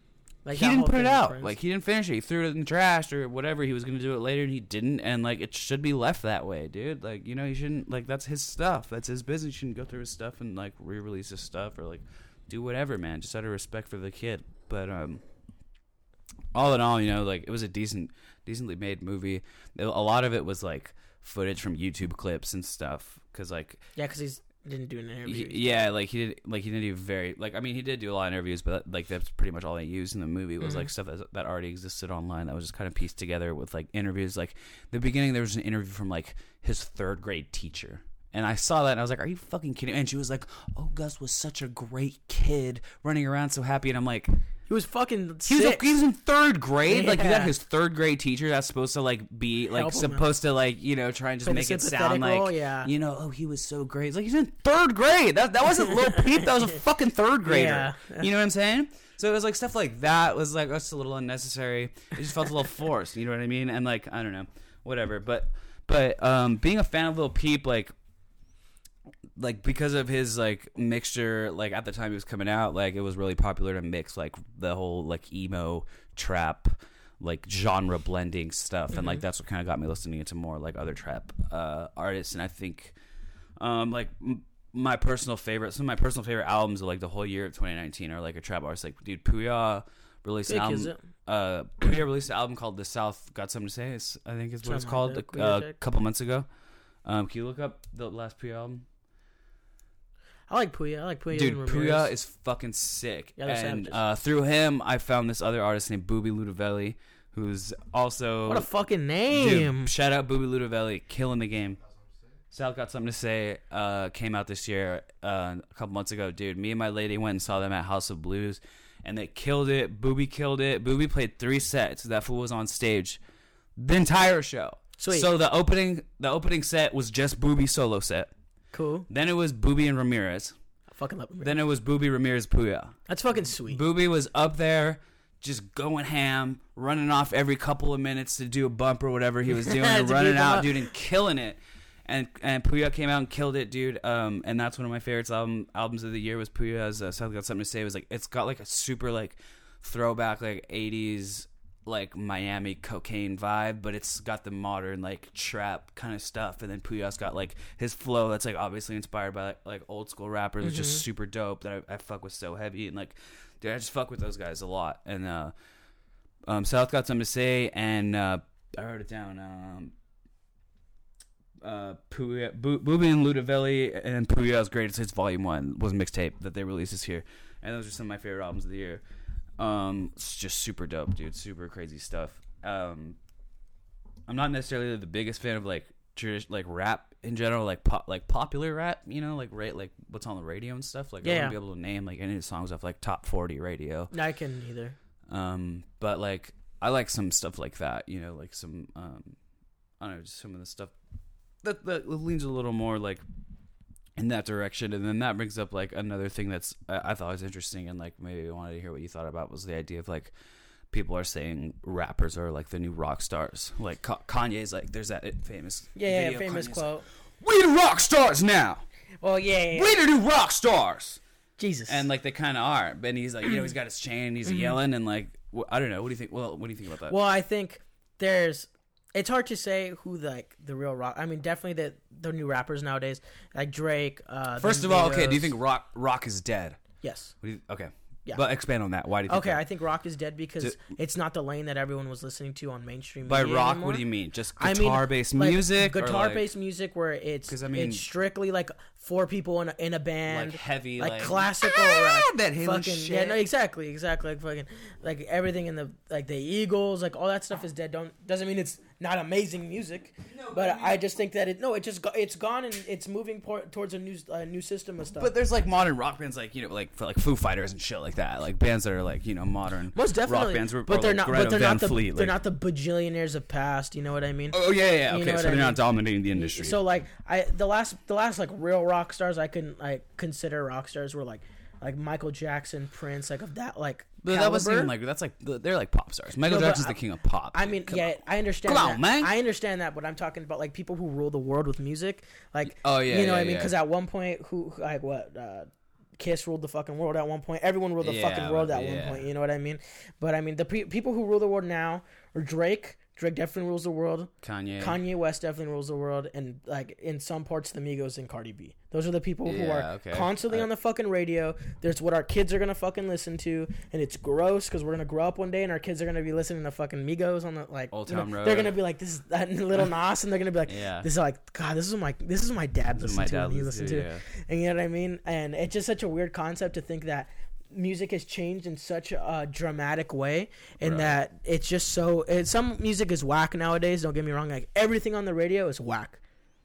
S2: Like
S1: he didn't put it out. Like he didn't finish it. He threw it in the trash or whatever. He was gonna do it later, and he didn't. And like it should be left that way, dude. Like you know, he shouldn't like that's his stuff. That's his business. You shouldn't go through his stuff and like re-release his stuff or like do whatever, man. Just out of respect for the kid. But um, all in all, you know, like it was a decent, decently made movie. A lot of it was like footage from YouTube clips and stuff. Cause like
S2: yeah, because he's didn't do an interview.
S1: Y- yeah, like he did. Like he didn't do very. Like I mean, he did do a lot of interviews, but like that's pretty much all they used in the movie was
S2: Mhm.
S1: like stuff that, that already existed online that was just kind of pieced together with like interviews. Like the beginning, there was an interview from like his third grade teacher. And I saw that and I was like, "Are you fucking kidding?" me?" And she was like, "Oh, Gus was such a great kid, running around so happy." And I'm like,
S2: He was fucking
S1: he was,
S2: sick.
S1: he was in third grade. Like you got his third grade teacher that's supposed to like be like
S2: Help him
S1: supposed to like you know try and just
S2: Play the
S1: make it sound
S2: sympathetic
S1: like
S2: role, yeah.
S1: you know oh he was so great. It's like he's in third grade. That that wasn't little Peep. That was a fucking third grader.
S2: Yeah.
S1: You know what I'm saying? So it was like stuff like that was like that's a little unnecessary. It just felt a little forced. You know what I mean? And like I don't know, whatever. But but um, being a fan of Lil Peep like like because of his like mixture like at the time he was coming out like it was really popular to mix like the whole like emo trap like genre blending stuff. And like that's what kind of got me listening to more like other trap uh artists. And i think um like m- my personal favorite some of my personal favorite albums of like the whole year of 2019 are like a trap artist. Like dude Pouya released an
S2: Sick, is
S1: album uh Pouya released an album called the south got something to say is- i think is what it's called
S2: like
S1: a uh,
S2: check.
S1: couple months ago. Um can you look up the last Pouya album
S2: I like Pouya. I like Pouya.
S1: Dude,
S2: and Pouya
S1: is fucking sick.
S2: Yeah,
S1: and uh, through him, I found this other artist named Boobie Lootaveli, who's also
S2: What a fucking name!
S1: Dude, shout out Boobie Lootaveli, killing the game. Sal got something to say. Uh, came out this year, uh, a couple months ago. Dude, me and my lady went and saw them at House of Blues, and they killed it. Boobie killed it. Boobie played three sets. That fool was on stage, the entire show.
S2: Sweet.
S1: So the opening, the opening set was just Boobie solo set.
S2: Cool.
S1: Then it was Boobie and Ramirez.
S2: I fucking love him.
S1: Then it was Boobie Ramirez Pouya.
S2: That's fucking sweet.
S1: Boobie was up there just going ham, running off every couple of minutes to do a bump or whatever he was doing, and running out, dude, and killing it. And and Pouya came out and killed it, dude. Um, and that's one of my favorites album albums of the year was Pouya's. Uh, South got something to say. It was like it's got like a super like throwback like '80s like Miami cocaine vibe, but it's got the modern like trap kind of stuff. And then Pouya's got like his flow that's like obviously inspired by like, like old school rappers, which is super dope. That I, I fuck with so heavy and like, dude, I just fuck with those guys a lot. And uh, um, South got something to say, and uh, I wrote it down. Um, uh, Pouya, Bu- Boobie and Lootaveli and Pouya's Greatest Hits Volume One was a mixtape that they released this year, and those are some of my favorite albums of the year. Um, it's just super dope, dude. Super crazy stuff. Um, I'm not necessarily the biggest fan of like tradi- like rap in general, like pop, like popular rap. You know, like right, like what's on the radio and stuff. Like I
S2: Yeah.
S1: wouldn't be able to name like any of the songs off like top 40 radio.
S2: I can either.
S1: Um, but like I like some stuff like that, you know, like some um, I don't know, just some of the stuff that that leans a little more like in that direction, and then that brings up like another thing that's I, thought was interesting, and like maybe I wanted to hear what you thought about was the idea of like people are saying rappers are like the new rock stars, like Kanye's like there's that famous
S2: Yeah, yeah, famous
S1: Kanye's
S2: quote.
S1: like, we the rock stars now,
S2: Well, yeah, yeah, yeah.
S1: we the new rock stars
S2: Jesus.
S1: and like they kind of are. But he's like, you know, he's got his chain, he's mm-hmm. yelling, and like, I don't know. What do you think? Well, what do you think about that?
S2: Well, I think there's. It's hard to say who like the real rock. I mean, definitely the the new rappers nowadays, like Drake. Uh,
S1: First of all, okay, do you think rock rock is dead?
S2: Yes.
S1: What do you, okay,
S2: Yeah.
S1: but expand on that. Why do you
S2: Okay,
S1: that?
S2: I think rock is dead because
S1: Ju-
S2: it's not the lane that everyone was listening to on mainstream.
S1: by rock?
S2: anymore.
S1: What do you mean? Just
S2: I mean,
S1: guitar based
S2: like,
S1: music, or, like,
S2: guitar-based music where it's
S1: I mean-
S2: it's strictly like four people in a, in a band,
S1: like heavy,
S2: like,
S1: like,
S2: classical
S1: Ah,
S2: rock,
S1: Van Halen
S2: fucking
S1: shit.
S2: yeah, no, exactly, exactly, like fucking like everything in the like the Eagles, like all that stuff is dead. Don't doesn't mean it's not amazing music, but I just think that it no, it just go, it's gone and it's moving por- towards a new uh, new system of stuff.
S1: But there's like modern rock bands, like you know, like for like Foo Fighters and shit like that, like bands that are like you know modern
S2: most definitely,
S1: rock bands. or-
S2: but they're
S1: like
S2: not.
S1: Greta
S2: But they're not the
S1: Fleet,
S2: they're
S1: like-
S2: not the bajillionaires of past. You know what I mean?
S1: Oh yeah, yeah. yeah.
S2: You
S1: Okay,
S2: know
S1: so they're not
S2: mean?
S1: dominating the industry.
S2: So like I the last the last like real rock stars I can like consider rock stars were like like Michael Jackson, Prince, like of that like.
S1: but that wasn't even like that's like they're like pop stars. Michael
S2: No,
S1: Jackson's
S2: I-
S1: the king of pop.
S2: I mean, yeah,
S1: on.
S2: I understand.
S1: Come
S2: that.
S1: on, man.
S2: I understand that, but I'm talking about like people who rule the world with music. Like,
S1: Oh, yeah,
S2: you know what
S1: yeah,
S2: I mean?
S1: yeah.
S2: Because at one point, who like what? Uh, Kiss ruled the fucking world at one point. Everyone ruled the
S1: Yeah,
S2: fucking world at one point. You know what I mean? But I mean, the pe- people who rule the world now are Drake. Drake definitely rules the world.
S1: Kanye.
S2: Kanye West definitely rules the world, and like in some parts, the Migos and Cardi B. Those are the people who
S1: Yeah,
S2: are
S1: okay.
S2: constantly
S1: I-
S2: on the fucking radio. There's what our kids are gonna fucking listen to, and it's gross because we're gonna grow up one day and our kids are gonna be listening to fucking Migos on the like.
S1: Old
S2: you know,
S1: Town Road.
S2: They're gonna be like, this is that little Nas, and they're gonna be like,
S1: Yeah.
S2: this is like, God, this is what my this is what my dad
S1: This is
S2: listened
S1: my
S2: to
S1: dad
S2: he
S1: listened
S2: listened
S1: to,
S2: to,
S1: yeah.
S2: and you know what I mean. And it's just such a weird concept to think that music has changed in such a dramatic way and
S1: Right.
S2: that it's just so it, some music is whack nowadays don't get me wrong like everything on the radio is whack.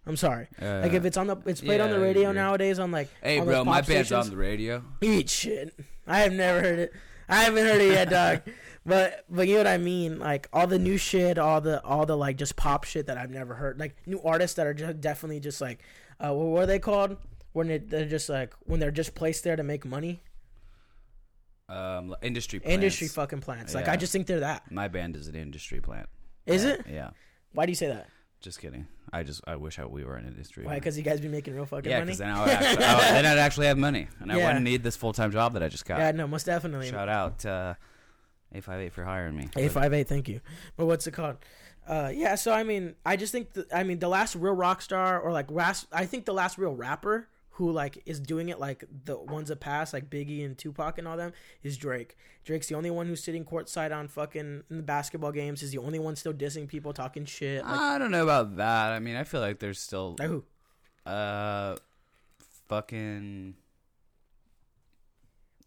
S2: I'm sorry. Like
S1: Uh,
S2: if it's on the it's played on the radio nowadays on like
S1: Hey, bro, my band's
S2: stations,
S1: on the radio.
S2: eat shit. I have never heard it. I haven't heard it yet dog. But but you know what i mean? Like all the new shit all the all the like just pop shit that i've never heard. Like new artists that are just definitely just like uh what are they called? When it, they're just like when they're just placed there to make money
S1: Um, industry. Plants.
S2: industry fucking plants like i just think they're that
S1: My band is an industry plant.
S2: is it
S1: Yeah.
S2: why do you say that
S1: Just kidding. I just I wish I, we were an industry.
S2: why
S1: plant.
S2: because you guys be making real fucking
S1: yeah,
S2: money
S1: because then I would actually, I would- then I'd actually have money, and I
S2: Yeah.
S1: wouldn't need this full time job that I just got.
S2: yeah no most definitely
S1: Shout out to uh, eight five eight for hiring me.
S2: A five eight, thank you. But what's it called? Uh, yeah. So I mean, I just think that, I mean the last real rock star or like ras- I think the last real rapper who like is doing it like the ones that pass like Biggie and Tupac and all them is Drake. Drake's the only one who's sitting courtside on fucking in the basketball games. He's the only one still dissing people, talking shit. Like,
S1: I don't know about that. I mean, I feel like there's still
S2: like who?
S1: uh, fucking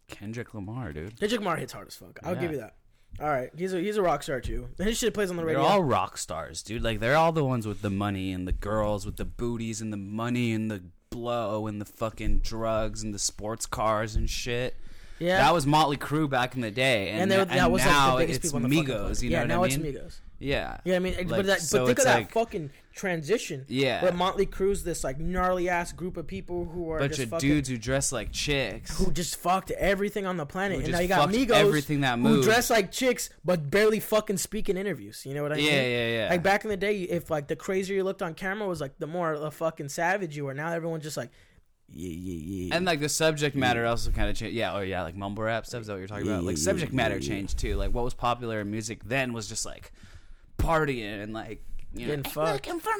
S1: Kendrick Lamar, dude.
S2: Kendrick Lamar hits hard as fuck. I'll
S1: Yeah.
S2: give you that. All right, he's a he's a rock star too. His shit plays on the radio.
S1: They're all rock stars, dude. Like they're all the ones with the money and the girls with the booties and the money and the blow and the fucking drugs and the sports cars and shit.
S2: yeah,
S1: That was Motley Crue back in the day, and,
S2: and, they,
S1: and
S2: that was
S1: now
S2: like the biggest
S1: it's
S2: people in the
S1: Migos. You know
S2: yeah,
S1: what
S2: now
S1: I
S2: it's
S1: mean?
S2: Migos.
S1: Yeah,
S2: Yeah, I mean,
S1: Like,
S2: but that,
S1: so
S2: but think of that
S1: like-
S2: fucking transition.
S1: Yeah.
S2: Where Motley Crue's this like gnarly ass group of people who are
S1: bunch of
S2: fucking,
S1: dudes who dress like chicks.
S2: who just fucked everything on the planet, and now you got Migos
S1: everything that
S2: who dress like chicks but barely fucking speak in interviews. You know what I mean?
S1: Yeah, yeah, yeah.
S2: Like back in the day, if like the crazier you looked on camera was like the more a fucking savage you were. Now everyone's just like, yeah, yeah, yeah.
S1: and like the subject matter also kind of changed. Yeah, oh yeah, like mumble rap stuff. Is that what you're talking about? Like subject matter changed too. Like what was popular in music then was just like partying and like you know,
S2: fucked.
S1: looking for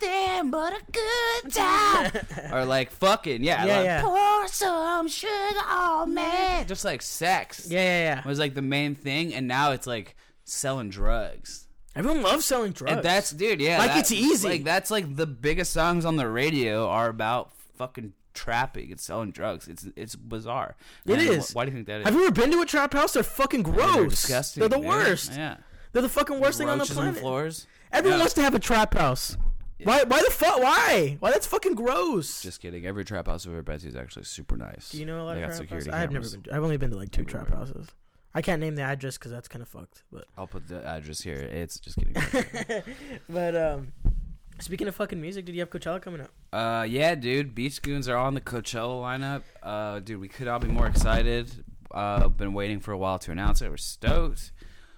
S1: nothing but a good time, or like fucking yeah,
S2: Yeah,
S1: like,
S2: yeah.
S1: pour some sugar on me, just like sex.
S2: yeah, yeah, yeah.
S1: was like the main thing, and now it's like selling drugs.
S2: Everyone loves selling drugs.
S1: And that's dude, yeah.
S2: Like,
S1: that-
S2: it's easy.
S1: Like that's like the biggest songs on the radio are about fucking trapping and selling drugs. It's it's bizarre.
S2: It
S1: And
S2: is.
S1: Why do you think that is?
S2: Have you ever been to a trap house? They're fucking gross.
S1: They're disgusting.
S2: They're the
S1: dude.
S2: worst.
S1: Yeah.
S2: They're the fucking worst thing on the
S1: Roaches
S2: planet.
S1: floors.
S2: Everyone
S1: Yeah.
S2: wants to have a trap house. Why? Why the fuck? Why? Why? That's fucking gross.
S1: Just kidding. Every trap house I've ever been to is actually super nice.
S2: Do you know a lot
S1: They
S2: of
S1: got
S2: trap houses?
S1: security
S2: I have never
S1: cameras.
S2: been. To, I've only been to like two trap
S1: everywhere.
S2: houses. I can't name the address because that's kind of fucked. But
S1: I'll put the address here. It's just kidding.
S2: but um, speaking of fucking music, did you have Coachella coming up?
S1: uh, yeah, dude. Beach Goons are on the Coachella lineup. Uh, dude, we could all be more excited. Uh, been waiting for a while to announce it. We're stoked.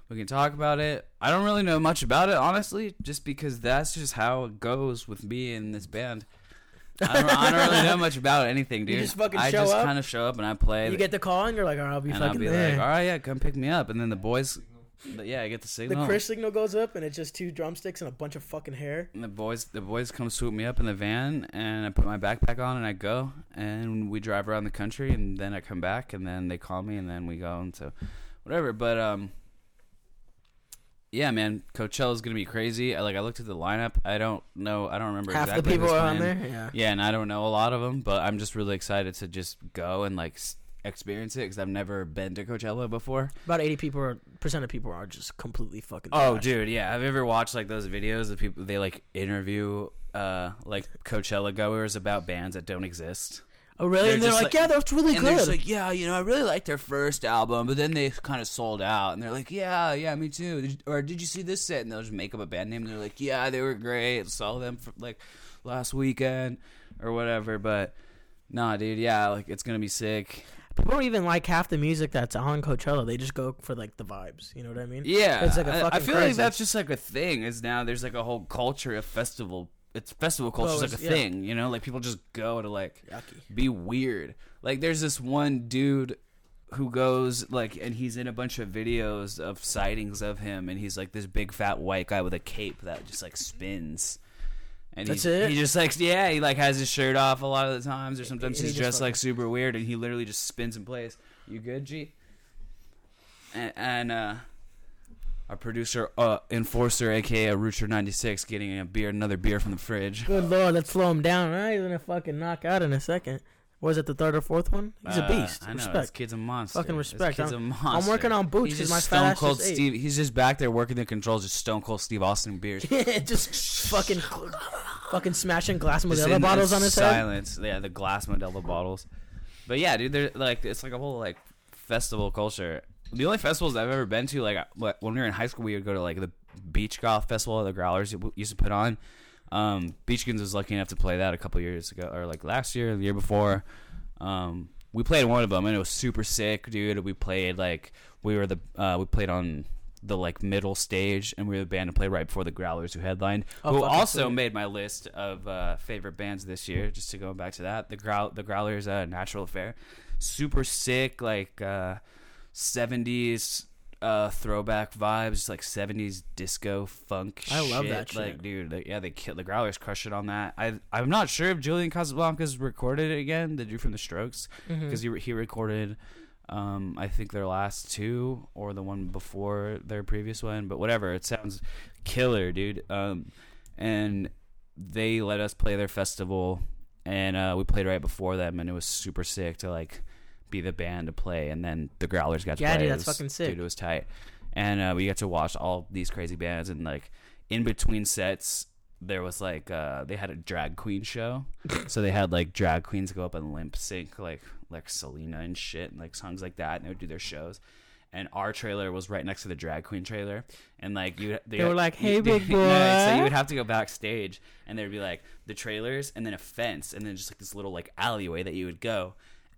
S1: We can talk about it. I don't really know much about it, honestly, just because that's just how it goes with me and this band. I don't, I don't really know much about anything,
S2: You
S1: dude.
S2: just fucking
S1: I
S2: show
S1: just
S2: up?
S1: kind of show up and I play.
S2: You get the call and you're like, "Oh, I'll be
S1: and I'll
S2: fucking
S1: be
S2: there."
S1: like, all right, yeah, come pick me up. And then the boys, yeah, I get the signal. the.
S2: Chris signal goes up and it's just two drumsticks and a bunch of fucking hair.
S1: And the boys, the boys come swoop me up in the van, and I put my backpack on, and I go, and we drive around the country, and then I come back, and then they call me, and then we go into whatever. But um, yeah, man, Coachella's gonna be crazy. I, like I looked at the lineup. I don't know. I don't remember
S2: Half
S1: exactly
S2: the people are on there. Yeah.
S1: Yeah, and I don't know a lot of them, but I'm just really excited to just go and like experience it because I've never been to Coachella before.
S2: About eighty people are, percent of people are just completely fucking.
S1: Oh,
S2: trash.
S1: dude, yeah. Have you ever watched like those videos of people they like interview uh like Coachella goers about bands that don't exist?
S2: Oh, really?
S1: They're
S2: and they're like,
S1: like-
S2: "Yeah, that's really
S1: and they're just like, yeah, you know, I really liked their first album, but then they kind of sold out. And they're like, yeah, yeah, me too. Did you- or did you see this set? And they'll just make up a band name. And they're like, yeah, they were great. Saw them for like last weekend or whatever. But nah, dude, yeah, like it's gonna be sick.
S2: People don't even like half the music that's on Coachella. They just go for like the vibes. You know what I mean?
S1: Yeah,
S2: It's like a
S1: fucking I feel like that's just like a thing. Is now there's like a whole culture of festival. It's festival culture is like a
S2: yeah.
S1: thing, you know. Like people just go to like
S2: Yucky.
S1: be weird. Like there's this one dude who goes like, and he's in a bunch of videos of sightings of him, and he's like this big fat white guy with a cape that just like spins. And
S2: That's it?
S1: he just like yeah, he like has his shirt off a lot of the times, or sometimes
S2: he
S1: he's
S2: just
S1: dressed like super weird, and he literally just spins in place. You good, G? And, and uh, our producer, uh, enforcer, aka Rooster ninety six, getting a beer, another beer from the fridge.
S2: Good lord, let's slow him down. All right, he's gonna fucking knock out in a second. Was it the third or fourth one? He's a
S1: Uh,
S2: beast.
S1: I know this kid's a monster.
S2: Fucking
S1: This
S2: respect.
S1: kid's a
S2: I'm-
S1: monster.
S2: I'm working on boots
S1: He's just
S2: my
S1: Stone Cold. Steve. He's just back there working the controls, just Stone Cold Steve Austin beers.
S2: just fucking, fucking smashing glass Modelo bottles on his head.
S1: silence. Yeah, the glass Modelo bottles. But yeah, dude, they're like it's like a whole like festival culture. The only festivals I've ever been to, like when we were in high school, we would go to like the Beach Goth festival the Growlers used to put on. Um, Beach Goons was lucky enough to play that a couple years ago, or like last year, the year before. Um, we played one of them, and it was super sick, dude. We played like we were the uh, we played on the like middle stage, and we were the band to play right before the Growlers who headlined,
S2: Oh,
S1: who also
S2: sweet.
S1: made my list of uh, favorite bands this year. Just to go back to that, the Growl the Growlers, uh, Natural Affair, super sick, like uh, '70s uh, throwback vibes, like '70s disco funk.
S2: I love
S1: shit.
S2: that shit.
S1: Like, dude, they, yeah, they killed the Growlers, crushed it on that. I I'm not sure if Julian Casablancas recorded it again, the dude from the Strokes, because he he recorded. Um, I think their last two or the one before their previous one, but whatever. It sounds killer, dude. Um, and they let us play their festival, and uh, we played right before them, and it was super sick to like be the band to play, and then the Growlers got to
S2: Yeah,
S1: play.
S2: dude, that's
S1: was-
S2: fucking sick.
S1: Dude, it was tight, and uh, we got to watch all these crazy bands, and like in between sets. There was like uh, they had a drag queen show, so they had like drag queens go up and limp sync like like Selena and shit and like songs like that, and they would do their shows. And our trailer was right next to the drag queen trailer, and like you,
S2: They were like, "Hey,
S1: you-
S2: big
S1: Yeah, so you would have to go backstage, and there'd be like the trailers, and then a fence, and then just like this little like alleyway that you would go,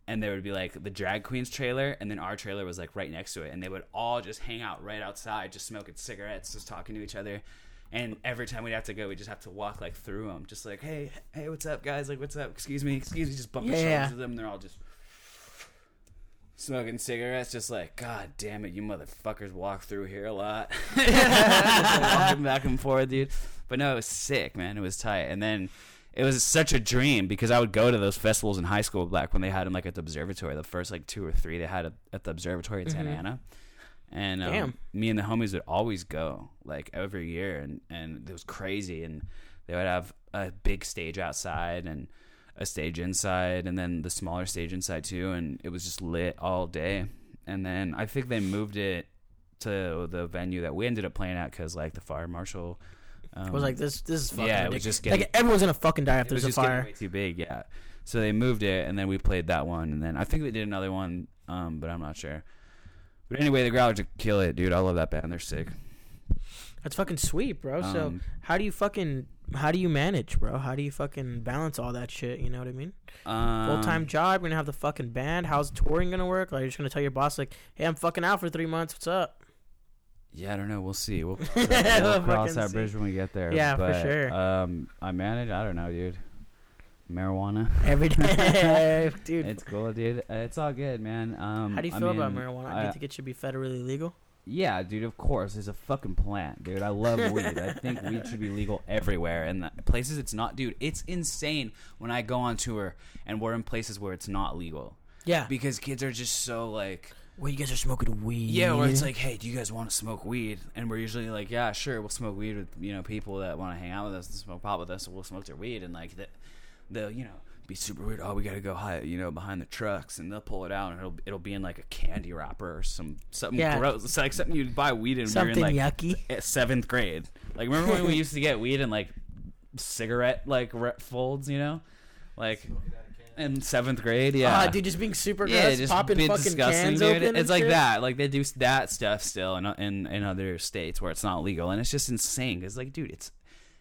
S1: and there would be like the drag queen's trailer, and then our trailer was like right next to it, and they would all just hang out right outside, just smoking cigarettes, just talking to each other. And every time we'd have to go, we just have to walk like through them, just like, hey, hey, what's up, guys? Like, what's up? Excuse me, excuse me, just bumping
S2: Yeah.
S1: shoulders with them. And they're all just smoking cigarettes, just like, God damn it, you motherfuckers walk through here a lot. Walking back and forth, dude. But no, it was sick, man. It was tight. And then it was such a dream because I would go to those festivals in high school back when they had them like at the observatory. The first like two or three they had at, at the observatory in Santa
S2: Mhm.
S1: Ana. And um,
S2: Damn.
S1: me and the homies would always go like every year, and and it was crazy. And they would have a big stage outside and a stage inside, and then the smaller stage inside too. And it was just lit all day. And then I think they moved it to the venue that we ended up playing at because like the fire marshal. Um,
S2: I was like, this this is fucking
S1: yeah, it
S2: ridiculous.
S1: was just getting
S2: like everyone's gonna fucking die if
S1: it
S2: there's a fire.
S1: way too big. Yeah, so they moved it, and then we played that one, and then I think they did another one, um, but I'm not sure. But anyway, the Growlers kill it, dude. I love that band. They're sick.
S2: That's fucking sweet, bro. so
S1: Um,
S2: how do you fucking how do you manage, bro? How do you fucking balance all that shit? You know what I mean?
S1: Um,
S2: Full time job, you're gonna have the fucking band. How's touring gonna work? Like you're just gonna tell your boss like, hey, I'm fucking out for three months. What's up?
S1: Yeah, I don't know. We'll see. We'll,
S2: We'll
S1: cross that
S2: see.
S1: bridge when we get there.
S2: Yeah, for
S1: but,
S2: sure.
S1: Um, I manage. I don't know, dude. Marijuana.
S2: Every day, dude.
S1: It's cool, dude. It's all good, man. Um,
S2: how do you
S1: I
S2: feel about
S1: mean,
S2: marijuana? do
S1: I-
S2: you think it should be federally legal?
S1: Yeah, dude, of course. It's a fucking plant, dude. I love weed. I think weed should be legal everywhere. And the places it's not, dude, it's insane when I go on tour and we're in places where it's not legal.
S2: Yeah.
S1: Because kids are just so like,
S2: well, you guys are smoking weed.
S1: yeah, or it's like, hey, do you guys want to smoke weed? And we're usually like, yeah, sure, we'll smoke weed with, you know, people that want to hang out with us and smoke pot with us, so we'll smoke their weed. And like, the, they'll, you know, be super weird. Oh, we got to go hide, you know, behind the trucks, and they'll pull it out, and it'll it'll be in like a candy wrapper or some something
S2: Yeah.
S1: gross. It's like something you'd buy weed in when
S2: something
S1: you're in like
S2: yucky.
S1: at seventh grade. Like remember when we used to get weed in like cigarette like re- folds, you know, like in seventh grade. Yeah,
S2: Ah, dude, just being super gross,
S1: yeah, just
S2: popping fucking
S1: disgusting,
S2: cans
S1: dude.
S2: open.
S1: It's like
S2: shit.
S1: that. Like they do that stuff still in in in other states where it's not legal, and it's just insane. It's like, dude, it's.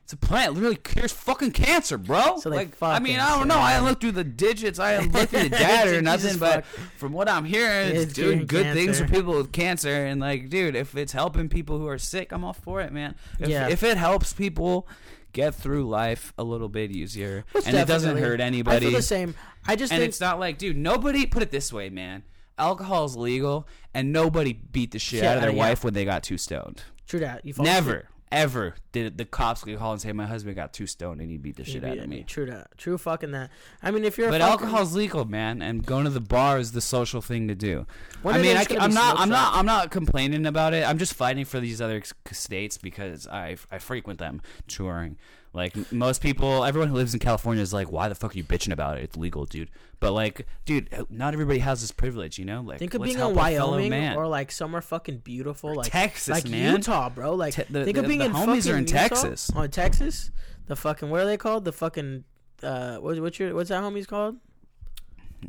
S1: It's a plant. It literally cures fucking cancer, bro.
S2: So
S1: like, I mean, I don't know. I haven't looked through the digits. I haven't looked through the data or nothing. But from what I'm hearing, it's
S2: It's
S1: doing good things for people with cancer. And like, dude, if it's helping people who are sick, I'm all for it, man. If,
S2: Yeah.
S1: if it helps people get through life a little bit easier,
S2: Most
S1: and it doesn't
S2: definitely.
S1: hurt
S2: I
S1: anybody,
S2: feel the same. I just
S1: and
S2: think
S1: it's not like, dude, nobody put it this way, man. Alcohol is legal, and nobody beat the shit
S2: Shit
S1: out of their
S2: yeah.
S1: wife when they got too stoned.
S2: true that. You fall asleep.
S1: Never, ever did the cops call and say my husband got too stoned and he beat the shit
S2: beat
S1: out of me.
S2: True that. True fucking that. I mean, if you're a
S1: But
S2: fucking-
S1: alcohol's legal, man, and going to the bar is the social thing to do.
S2: One
S1: I mean, I, am not, I'm not. I'm not complaining about it. I'm just fighting for these other states because I, I frequent them touring. Like most people, everyone who lives in California is like, "Why the fuck are you bitching about it? It's legal, dude." But like, dude, not everybody has this privilege, you know. Like,
S2: Think of being in Wyoming
S1: man.
S2: or like somewhere fucking beautiful, like
S1: Texas,
S2: like
S1: man.
S2: Utah, bro. Like
S1: Te- the-
S2: think of
S1: the-
S2: being
S1: the
S2: in
S1: homies are in
S2: Utah?
S1: Texas.
S2: Oh, Texas. The fucking what are they called? The fucking uh, what, what's your what's that homie's called?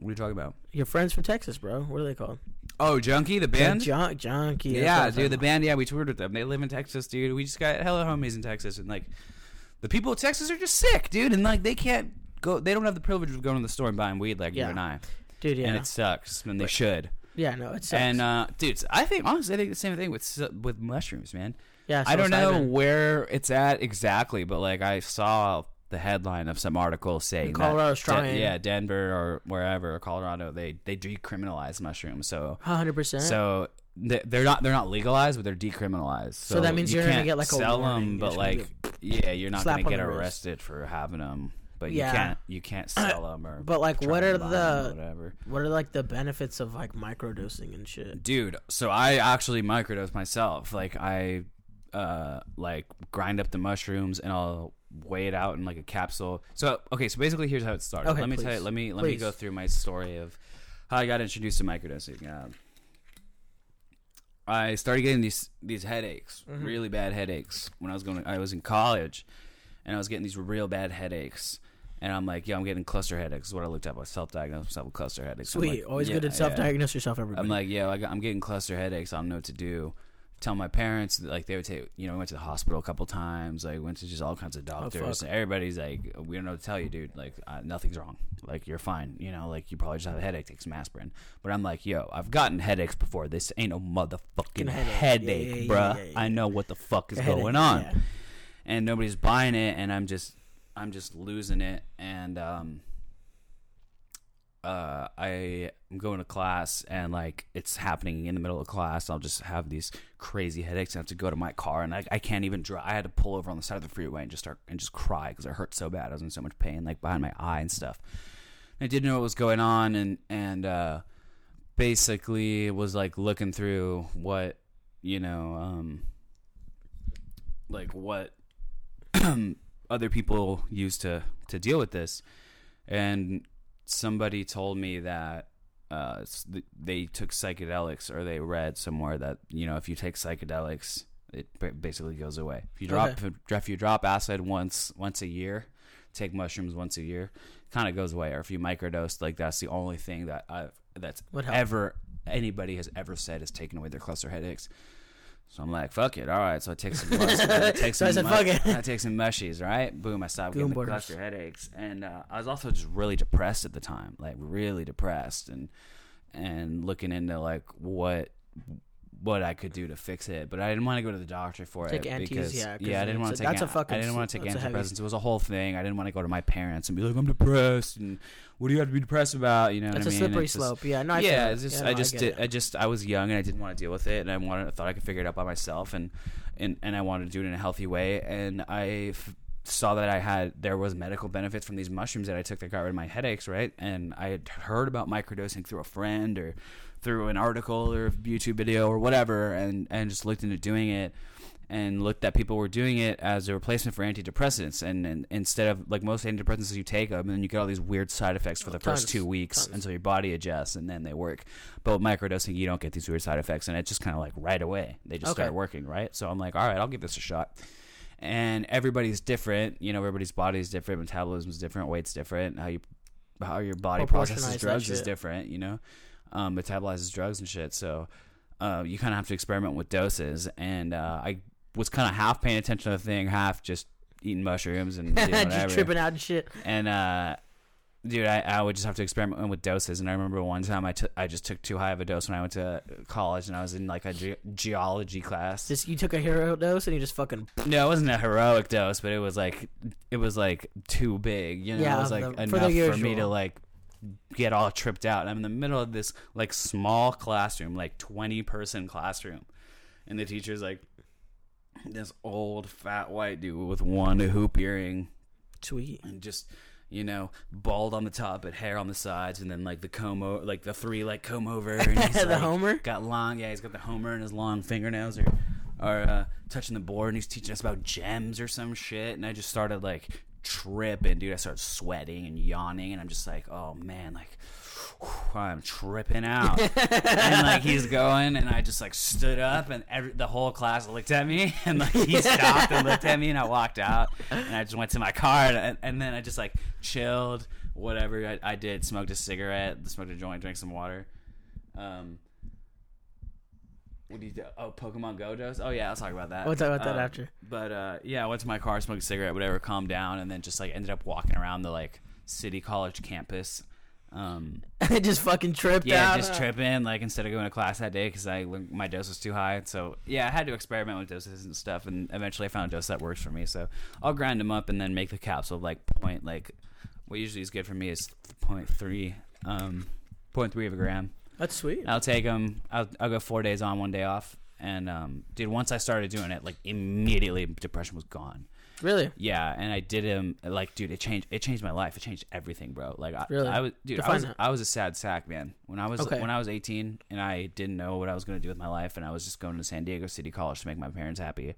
S1: what are you talking about?
S2: Your friends from Texas, bro. What are they called?
S1: Oh, Junkie, the band.
S2: Junk, junkie.
S1: Yeah, dude, the band. Yeah, we toured with them. They live in Texas, dude. We just got hella homies in Texas, and like, the people of Texas are just sick, dude. And like, they can't go. They don't have the privilege of going to the store and buying weed like
S2: Yeah.
S1: you and I.
S2: dude. Yeah,
S1: And it sucks, and they should.
S2: yeah. No, it's
S1: And uh, dude, I think honestly, I think the same thing with s- with mushrooms, man.
S2: yeah.
S1: I don't know
S2: psilocybin.
S1: where it's at exactly, but like I saw the headline of some article saying that
S2: Colorado's
S1: Den-
S2: trying.
S1: yeah, Denver or wherever, Colorado, they they decriminalize mushrooms. So
S2: hundred percent.
S1: so they- they're not they're not legalized, but they're decriminalized. So,
S2: So that means
S1: you
S2: you're gonna
S1: can't
S2: get, like, a
S1: sell them, but like yeah, you're not gonna get arrested for having them. But
S2: Yeah.
S1: you can't you can't sell them or.
S2: But like, what are the
S1: whatever?
S2: what are like the benefits of like microdosing and shit?
S1: Dude, so I actually microdose myself. Like I uh like grind up the mushrooms and I'll weigh it out in like a capsule. So okay, so basically here's how it started.
S2: Okay,
S1: let me tell you let me let me go through my story of how I got introduced to microdosing. Uh, I started getting these these headaches,
S2: Mhm.
S1: really bad headaches when I was going I was in college and I was getting these real bad headaches. And I'm like, yeah, I'm getting cluster headaches. Is what I looked up. I self-diagnosed myself with cluster headaches.
S2: Sweet.
S1: like,
S2: Always
S1: yeah,
S2: good to self-diagnose yourself. Everybody.
S1: I'm like, yeah, like, I'm getting cluster headaches. I don't know what to do. Tell my parents, like they would take, you know, we went to the hospital a couple times. Like went to just all kinds of doctors.
S2: Oh, fuck.
S1: Everybody's like, we don't know what to tell you, dude. Like uh, nothing's wrong. Like you're fine. You know, like you probably just have a headache. Take some aspirin. But I'm like, yo, I've gotten headaches before. This ain't no motherfucking
S2: Headache.
S1: headache,
S2: Yeah, yeah,
S1: bruh.
S2: yeah.
S1: I know what the fuck is
S2: headache,
S1: going on and nobody's buying it and i'm just i'm just losing it and um uh i am going to class and like it's happening in the middle of class. I'll just have these crazy headaches and I have to go to my car. And I, I can't even drive i had to pull over on the side of the freeway and just start and just cry because it hurt so bad. I was in so much pain like behind my eye and stuff. I didn't know what was going on and and uh basically was like looking through what you know, um, like what other people use to to deal with this, and somebody told me that uh, they took psychedelics or they read somewhere that you know if you take psychedelics, it basically goes away. If you drop if you drop acid once once a year, take mushrooms once a year, kind of goes away. Or if you microdose, like that's the only thing that I've that's ever anybody has ever said has taken away their cluster headaches. So I'm like, fuck it, all right. So I take some, I take
S2: So I said,
S1: mu-
S2: fuck it.
S1: I take some mushies, right? Boom, I stopped getting the cluster headaches, and uh, I was also just really depressed at the time, like really depressed, and and looking into like what what I could do to fix it, but I didn't want to go to the doctor for
S2: Take
S1: it because
S2: yeah,
S1: yeah, I didn't want to take
S2: that's a fucking
S1: I didn't want to take
S2: that's a heavy-
S1: antidepressants. It was a whole thing. I didn't want to go to my parents and be like, I'm depressed, and what do you have to be depressed about? You know,
S2: That's a
S1: I mean?
S2: slippery
S1: It's just-
S2: slope. Yeah, no, I
S1: yeah, just
S2: Yeah, no,
S1: I just
S2: get
S1: did,
S2: it.
S1: I just I was young and I didn't want to deal with it, and I wanted I thought I could figure it out by myself, and and and I wanted to do it in a healthy way, and I f- saw that I had there was medical benefits from these mushrooms that I took that got rid of my headaches, right? And I had heard about microdosing through a friend or through an article or a YouTube video or whatever, and and just looked into doing it. And looked that people were doing it as a replacement for antidepressants, and, and instead of like most antidepressants, you take them and then you get all these weird side effects for the
S2: Tons,
S1: first two weeks until your body adjusts, and then they work. But with microdosing, you don't get these weird side effects, and it's just kind of like right away they just
S2: Okay.
S1: start working, right? So I'm like, all right, I'll give this a shot. And everybody's different, you know. Everybody's body is different, metabolism is different, weight's different, how you how your body processes drugs is different, you know. Um, metabolizes drugs and shit. So uh, you kind of have to experiment with doses. And uh, I was kind of half paying attention to the thing, half just eating mushrooms and doing whatever
S2: just tripping out and shit.
S1: and uh dude I, I would just have to experiment with doses and i remember one time I I just took too high of a dose when i went to college and i was in like a ge- geology class
S2: Just you took a hero dose and you just fucking
S1: no it wasn't a heroic dose but it was like it was like too big you know
S2: Yeah,
S1: it was like
S2: the
S1: enough for, me to like get all tripped out i'm in the middle of this like small classroom like 20 person classroom and the teacher's like this old fat white dude with one hoop earring
S2: sweet.
S1: and just you know bald on the top but hair on the sides and then like the comb over like the three like comb over and he's
S2: The
S1: like,
S2: Homer?
S1: got long yeah he's got the homer and his long fingernails are are uh, touching the board and he's teaching us about gems or some shit and i just started like tripping dude i started sweating and yawning and i'm just like oh man like I'm tripping out, and like he's going, and I just like stood up, and every, the whole class looked at me, and like he stopped and looked at me, and I walked out, and I just went to my car, and, and then I just like chilled, whatever I, I did, smoked a cigarette, smoked a joint, drank some water. Um, what do you do? Oh, Pokemon Go dose. Oh yeah, I'll talk about that.
S2: We'll talk about that
S1: Uh,
S2: after.
S1: But uh, yeah, I went to my car, smoked a cigarette, whatever, calmed down, and then just like ended up walking around the like city college campus. Um,
S2: just fucking tripped
S1: yeah,
S2: out.
S1: just tripping like instead of going to class that day because I my dose was too high. So yeah, I had to experiment with doses and stuff, and eventually I found a dose that works for me. So I'll grind them up and then make the capsule like point like what usually is good for me is point three, um, point three of a gram.
S2: That's sweet.
S1: I'll take them. I'll, I'll go four days on, one day off. And um, dude, once I started doing it, like immediately depression was gone.
S2: Really?
S1: Yeah, and I did him like, dude, it changed. It changed my life. It changed everything, bro. Like, I,
S2: Really?
S1: I was, dude, I was,
S2: that.
S1: I was a sad sack, man. When I was,
S2: Okay.
S1: when I was 18, and I didn't know what I was gonna do with my life, and I was just going to San Diego City College to make my parents happy,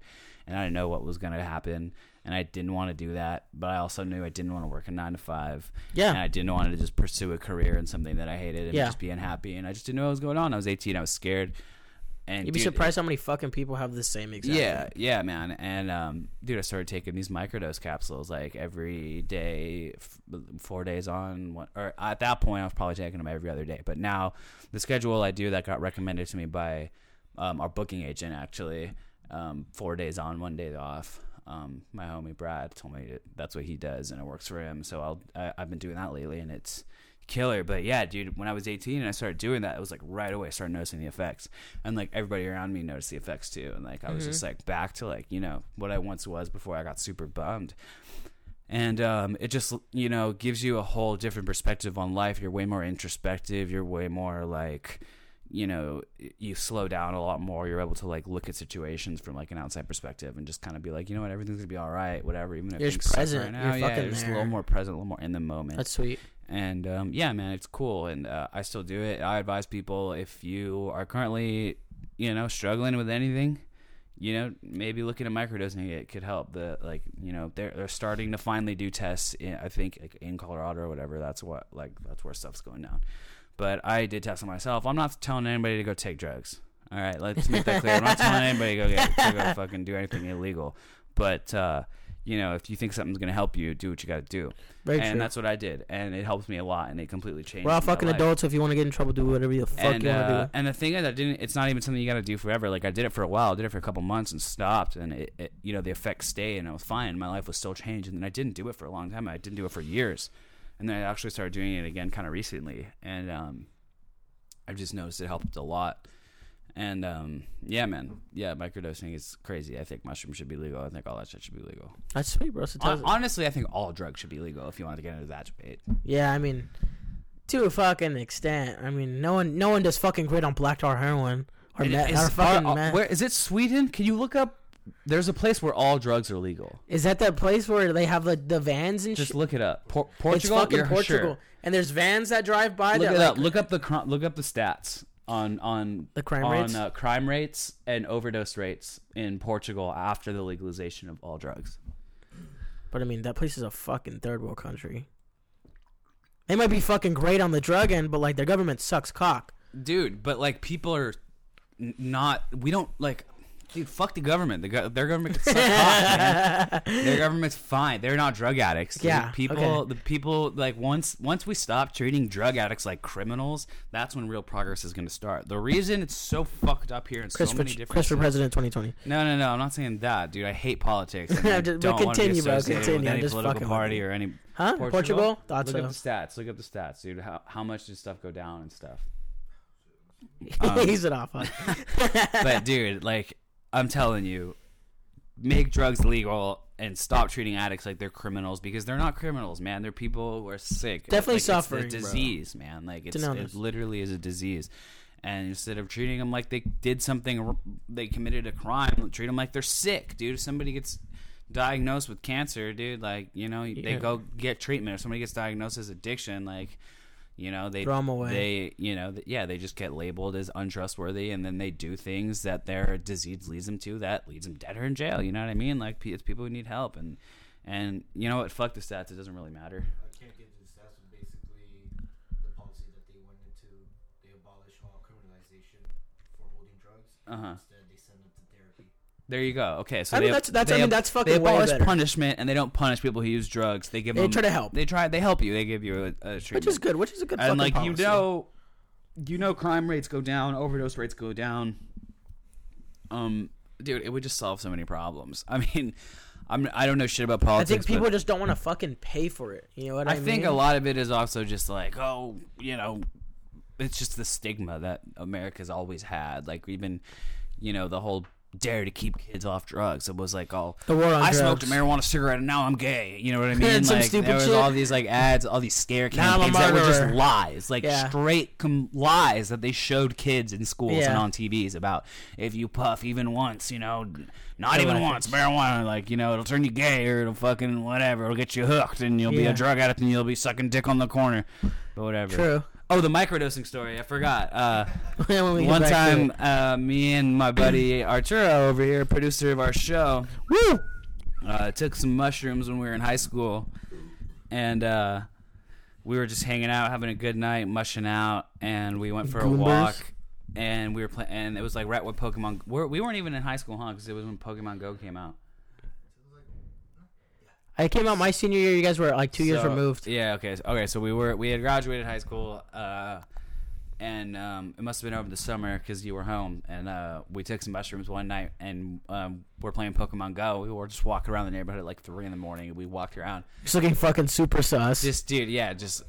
S1: and I didn't know what was gonna happen, and I didn't want to do that, but I also knew I didn't want to work a nine to five,
S2: Yeah.
S1: and I didn't want to just pursue a career in something that I hated and
S2: Yeah.
S1: just be unhappy, and I just didn't know what was going on. I was 18, I was scared, and
S2: You'd be
S1: dude,
S2: surprised how many fucking people have the same exact.
S1: yeah, yeah, man. And um, dude, I started taking these microdose capsules like every day, f- four days on. One, or at that point, I was probably taking them every other day. But now, the schedule I do that got recommended to me by um, our booking agent actually, um, four days on, one day off. Um, my homie Brad told me that that's what he does, and it works for him. So I'll I, I've been doing that lately, and it's killer. But yeah, dude, when I was 18 and I started doing that, it was like right away I started noticing the effects, and like everybody around me noticed the effects too, and like I was just like back to like you know what I once was before I got super bummed. And um, it just you know gives you a whole different perspective on life. You're way more introspective. You're way more like you know you slow down a lot more. You're able to like look at situations from like an outside perspective and just kind of be like, you know what, everything's gonna be all right, whatever. Even if
S2: You're just present.
S1: right now,
S2: You're
S1: yeah, just a little more present, a little more in the moment
S2: That's sweet.
S1: and um, yeah, man, it's cool, and uh, I still do it. I advise people if you are currently, you know, struggling with anything, you know, maybe looking at microdosing it could help. The like, you know, they're they're starting to finally do tests. In, I think like in Colorado or whatever. That's what like that's where stuff's going down. But I did test on myself. I'm not telling anybody to go take drugs. All right, let's make that clear. I'm not telling anybody to go get to go fucking do anything illegal. But uh, you know, if you think something's gonna help you, do what you got to do.
S2: Very
S1: and
S2: true.
S1: that's what I did, and it helped me a lot, and it completely changed.
S2: We're all fucking adults. So if you want to get in trouble, do whatever the fuck
S1: And
S2: you want to
S1: uh,
S2: do.
S1: and the thing is, I didn't. It's not even something you got to do forever. Like I did it for a while. I did it for a couple months and stopped, and it, it you know, the effects stayed, and I was fine. My life was still changed, and then I didn't do it for a long time. I didn't do it for years, and then I actually started doing it again, kind of recently, and um, I've just noticed it helped a lot. And um, yeah, man, yeah, microdosing is crazy. I think mushrooms should be legal. I think all that shit should be legal.
S2: That's sweet, bro. So tell
S1: Hon- honestly, I think all drugs should be legal. If you want to get into that debate,
S2: yeah, I mean, to a fucking extent. I mean, no one, no one does fucking great on black tar heroin or,
S1: And
S2: meth,
S1: is-
S2: or fucking
S1: are-
S2: meth.
S1: where is it? Sweden? Can you look up? There's a place where all drugs are legal.
S2: Is that that place where they have like the vans and
S1: Just
S2: shit?
S1: look it up. Por-
S2: It's
S1: Portugal.
S2: fucking
S1: You're
S2: Portugal,
S1: sure.
S2: and there's vans that drive by.
S1: Look
S2: that,
S1: it
S2: like,
S1: up. Look up the cr- look up the stats on on
S2: The crime
S1: on,
S2: rates?
S1: uh, crime rates and overdose rates in Portugal after the legalization of all drugs.
S2: But I mean, that place is a fucking third world country. They might be fucking great on the drug end, but like their government sucks cock.
S1: Dude, but like people are n- not. We don't like. Dude, fuck the government. The go- their government can suck cock, man. Their government's fine. They're not drug addicts. dude.
S2: Yeah,
S1: people.
S2: okay.
S1: The people like once once we stop treating drug addicts like criminals, that's when real progress is going to start. The reason it's so fucked up here in
S2: Chris
S1: so
S2: for,
S1: many different
S2: Chris for president 2020.
S1: No, no, no. I'm not saying that, dude. I hate politics. I
S2: but
S1: don't want to be
S2: continue, bro, continue.
S1: with
S2: I'm
S1: any
S2: just
S1: political party or any.
S2: Huh? Portugal? Thought
S1: Look
S2: so.
S1: up the stats. Look up the stats, dude. How how much does stuff go down and stuff?
S2: Um, He's it off. huh?
S1: but dude, like I'm telling you, make drugs legal and stop treating addicts like they're criminals because they're not criminals, man. They're people who are sick.
S2: Definitely
S1: like,
S2: suffering,
S1: It's a
S2: bro.
S1: disease, man. Like it's, it literally is a disease. And instead of treating them like they did something, they committed a crime. Treat them like they're sick, dude. If somebody gets diagnosed with cancer, dude, like you know,
S2: Yeah.
S1: they go get treatment. If somebody gets diagnosed as addiction, like you know, they
S2: Throw 'em away.
S1: They you know, th- yeah, they just get labeled as untrustworthy, and then they do things that their disease leads them to that leads them dead or in jail. You know what I mean? Like it's people who need help, and and you know what? Fuck the stats. It doesn't really matter.
S3: I can't get into the stats, but basically the policy that they went into, they abolished all criminalization for holding drugs.
S1: Uh-huh.
S3: Instead, they send them to therapy.
S1: There you go. Okay, so
S2: I mean,
S1: they,
S2: that's- that's-
S1: they
S2: I mean, that's fucking
S1: They
S2: way better.
S1: punishment, and they don't punish people who use drugs. They give
S2: They
S1: them
S2: try to help.
S1: They try. They help you. They give you a, a treatment.
S2: which is good. Which is a good.
S1: and like
S2: policy.
S1: you know, you know, crime rates go down, overdose rates go down. Um, dude, it would just solve so many problems. I mean, I'm I don't know shit about politics.
S2: I think people just don't want to fucking pay for it. You know what I,
S1: I think a lot of it is also just like, oh, you know, it's just the stigma that America's always had. Like even, you know, the whole D.A.R.E. to keep kids off drugs. It was like, oh,
S2: The war on
S1: I smoked a marijuana cigarette and now I'm gay. You know what I mean?
S2: Some
S1: like
S2: stupid
S1: there was
S2: shit.
S1: all these like ads, all these scare
S2: Now I'm a
S1: campaigns that were just
S2: murderer.
S1: lies, like
S2: Yeah.
S1: straight com- lies that they showed kids in schools and
S2: Yeah.
S1: on TVs about if you puff even once, you know, not even once, marijuana, like you know, it'll turn you gay or it'll fucking whatever, it'll get you hooked and you'll be
S2: Yeah.
S1: a drug addict and you'll be sucking dick on the corner, but whatever.
S2: True.
S1: Oh, the microdosing story. I forgot. Uh,
S2: When we get
S1: one time, uh, me and my buddy Arturo over here, producer of our show,
S2: Woo!
S1: uh, took some mushrooms when we were in high school, and uh, we were just hanging out, having a good night, mushing out, and we went for a walk. And we were playing, and it was like right when Pokemon. We're, we weren't even in high school, huh? Because it was when Pokemon Go came out.
S2: I came out my senior year. You guys were like two years
S1: So-
S2: removed.
S1: Yeah. Okay. So, okay. So we were we had graduated high school, uh, and um, it must have been over the summer because you were home, and uh, we took some mushrooms one night, and um, we're playing Pokemon Go. We were just walking around the neighborhood at like three in the morning. We walked around.
S2: Just looking fucking super sus.
S1: Just dude, yeah, just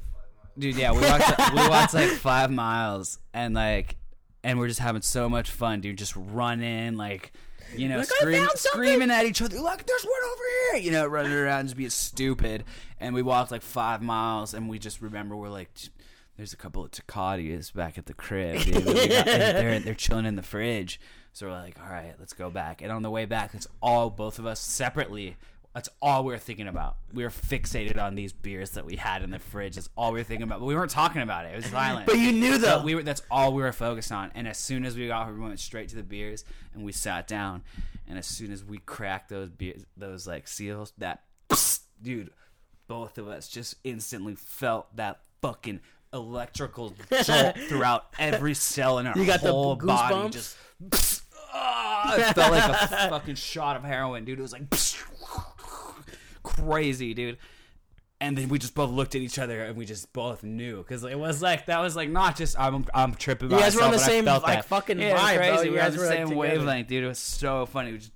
S1: dude, yeah. We walked we walked like five miles, and like, and we're just having so much fun, dude. Just running like. You know,
S2: Like,
S1: scream, screaming at each other like, "There's one over here!" You know, running around just being stupid. And we walked like five miles, and we just remember we're like, "There's a couple of Tecatias back at the crib. Dude. Got- they're they're chilling in the fridge." So we're like, "All right, let's go back." And on the way back, it's all both of us separately That's all we were thinking about. We were fixated on these beers that we had in the fridge. That's all we were thinking about. But we weren't talking about it. It was silent.
S2: But you knew though.
S1: But we were. That's all we were focused on. And as soon as we got, here, we went straight to the beers and we sat down. And as soon as we cracked those beers, those like seals, that dude, both of us just instantly felt that fucking electrical jolt throughout every cell in our
S2: You got the
S1: whole body. Just ah, it felt like a fucking shot of heroin, dude. It was like crazy, dude. And then we just both looked at each other and we just both knew because it was like that was like not just I'm I'm tripping.
S2: You guys were on the same, like,
S1: that.
S2: fucking
S1: yeah,
S2: vibe, bro.
S1: crazy.
S2: You
S1: we were on the same
S2: together.
S1: wavelength, dude. It was so funny. We just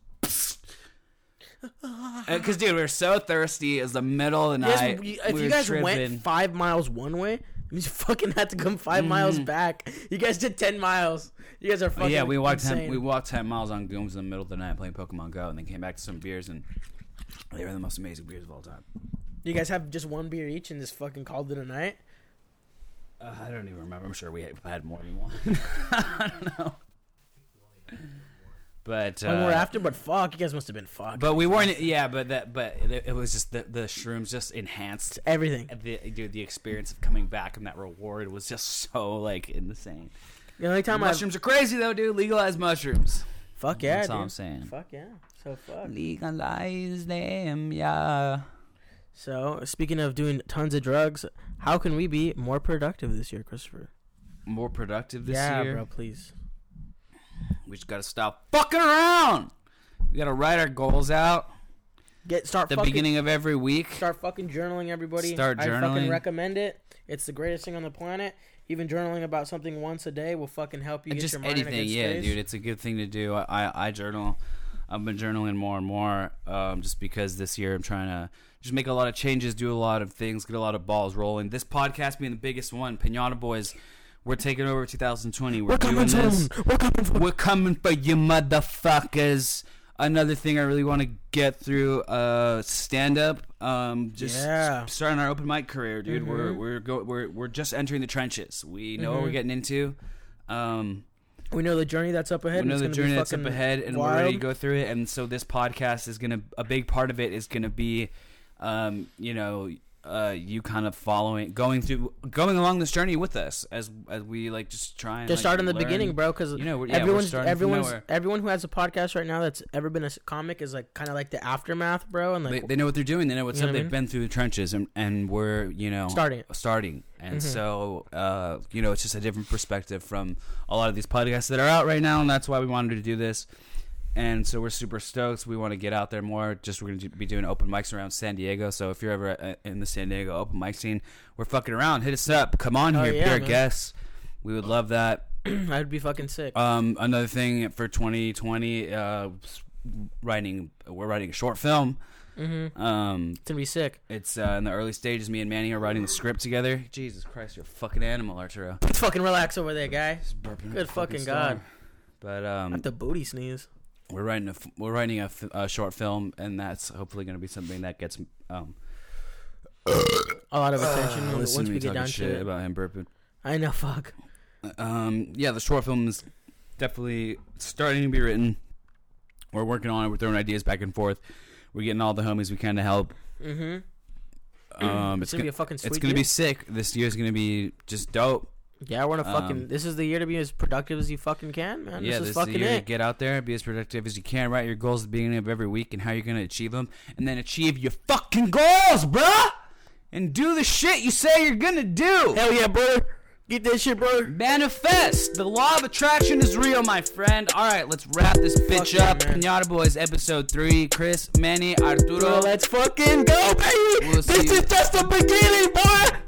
S1: because dude, we were so thirsty. It was the middle of the
S2: You guys-
S1: night.
S2: if
S1: we
S2: you guys
S1: tripping.
S2: went five miles one way, you fucking had to come 5 mm-hmm. miles back. You guys did ten miles. You guys are
S1: But
S2: fucking
S1: yeah, we walked
S2: insane.
S1: ten, we walked ten miles on Gooms in the middle of the night playing Pokemon Go, and then came back to some beers, and were the most amazing beers of all time.
S2: You guys have just one beer each and just fucking called it a night.
S1: Uh, I don't even remember. I'm sure we had, more than one. I don't know. But uh,
S2: we're after, but fuck, you guys must have been fucked.
S1: but we weren't. Yeah, but that. But it, was just the the shrooms just enhanced
S2: everything.
S1: the dude. The experience of coming back and that reward was just so like insane.
S2: The only time
S1: mushrooms are crazy though, dude. Legalize mushrooms.
S2: fuck yeah,
S1: That's
S2: dude.
S1: all I'm saying.
S2: Fuck yeah. So fuck.
S1: Legalize them, yeah.
S2: So speaking of doing tons of drugs, how can we be more productive this year, Christopher?
S1: More productive this
S2: yeah,
S1: year.
S2: bro, please.
S1: We just gotta stop fucking around. We gotta write our goals out.
S2: Get start
S1: The
S2: fucking,
S1: beginning of every week.
S2: Start fucking journaling, everybody.
S1: Start
S2: I fucking
S1: journaling.
S2: recommend it. It's the greatest thing on the planet. Even journaling about something once a day will fucking help you get
S1: just
S2: your mind in a
S1: anything,
S2: good
S1: yeah, dude. It's a good thing to do. I, I, I journal. I've been journaling more and more, um, just because this year I'm trying to just make a lot of changes, do a lot of things, get a lot of balls rolling. This podcast being the biggest one, Pinata Boys. We're taking over 2020. We're,
S2: We're coming
S1: doing this.
S2: We're coming for
S1: We're coming for you, motherfuckers. Another thing I really want to get through, uh, stand up. Um, just
S2: Yeah.
S1: starting our open mic career, dude. We're
S2: Mhm.
S1: we're go- we're we're just entering the trenches. We know what we're
S2: Mhm.
S1: getting into. Um,
S2: We know the journey that's up ahead.
S1: we know the journey that's up ahead, and
S2: wild.
S1: we're ready to go through it. And so this podcast is gonna a big part of it is gonna be, um, you know, uh, you kind of following, going through, going along this journey with us as as we like just try and
S2: Just
S1: like,
S2: start in the
S1: learn.
S2: beginning, bro. Because
S1: You know, yeah,
S2: everyone's everyone's everyone who has a podcast right now that's ever been a comic is like kind of like the aftermath, bro. And
S1: They,
S2: like
S1: they know what they're doing. They know what's up.
S2: what
S1: They've
S2: mean?
S1: been through the trenches, and and we're you know
S2: starting
S1: starting. And
S2: Mhm.
S1: so, uh, you know, it's just a different perspective from a lot of these podcasts that are out right now, and that's why we wanted to do this. And so we're super stoked. We want to get out there more. Just we're going to be doing open mics around San Diego. So if you're ever uh, in the San Diego open mic scene, we're fucking around. Hit us up. Come on
S2: Oh,
S1: here.
S2: yeah,
S1: be our
S2: man.
S1: guests. We would love that.
S2: I'd be fucking sick.
S1: Um, another thing for 2020, uh, writing. We're writing a short film.
S2: mm-hmm.
S1: Um,
S2: It's gonna be sick.
S1: it's uh, in the early stages. Me and Manny are writing the script together. Jesus Christ, you're a fucking animal, Arturo.
S2: fucking relax over there, guy.
S1: Just burping up
S2: Good fucking
S1: storm.
S2: God.
S1: But
S2: Not
S1: um,
S2: the booty sneeze.
S1: We're writing a we're writing a, f- a short film, and that's hopefully going to be something that gets um.
S2: A lot of attention
S1: listen
S2: once we get down
S1: shit
S2: to it.
S1: about him burping.
S2: I know, fuck.
S1: Um, yeah, the short film is definitely starting to be written. We're working on it. We're throwing ideas back and forth. We're getting all the homies we can to help.
S2: Mm-hmm.
S1: Um,
S2: it's
S1: it's
S2: gonna be a fucking sweet.
S1: it's gonna
S2: year.
S1: be sick. This year's gonna be just dope.
S2: Yeah, we're gonna fucking.
S1: um,
S2: this is the year to be as productive as you fucking can, man.
S1: yeah,
S2: this
S1: this
S2: is fucking
S1: year to
S2: it.
S1: get out there, be as productive as you can. Write your goals at the beginning of every week and how you're gonna achieve them, and then achieve your fucking goals, bruh. And do the shit you say you're gonna do.
S2: Hell yeah, brother. Get that shit, brother.
S1: Manifest. The law of attraction is real, my friend. All right, let's wrap this bitch
S2: yeah,
S1: up.
S2: man.
S1: Pinata Boys, episode three. Chris, Manny,
S2: Bro,
S1: Arturo.
S2: let's fucking go, baby.
S1: We'll
S2: this
S1: you.
S2: is just the beginning, boy.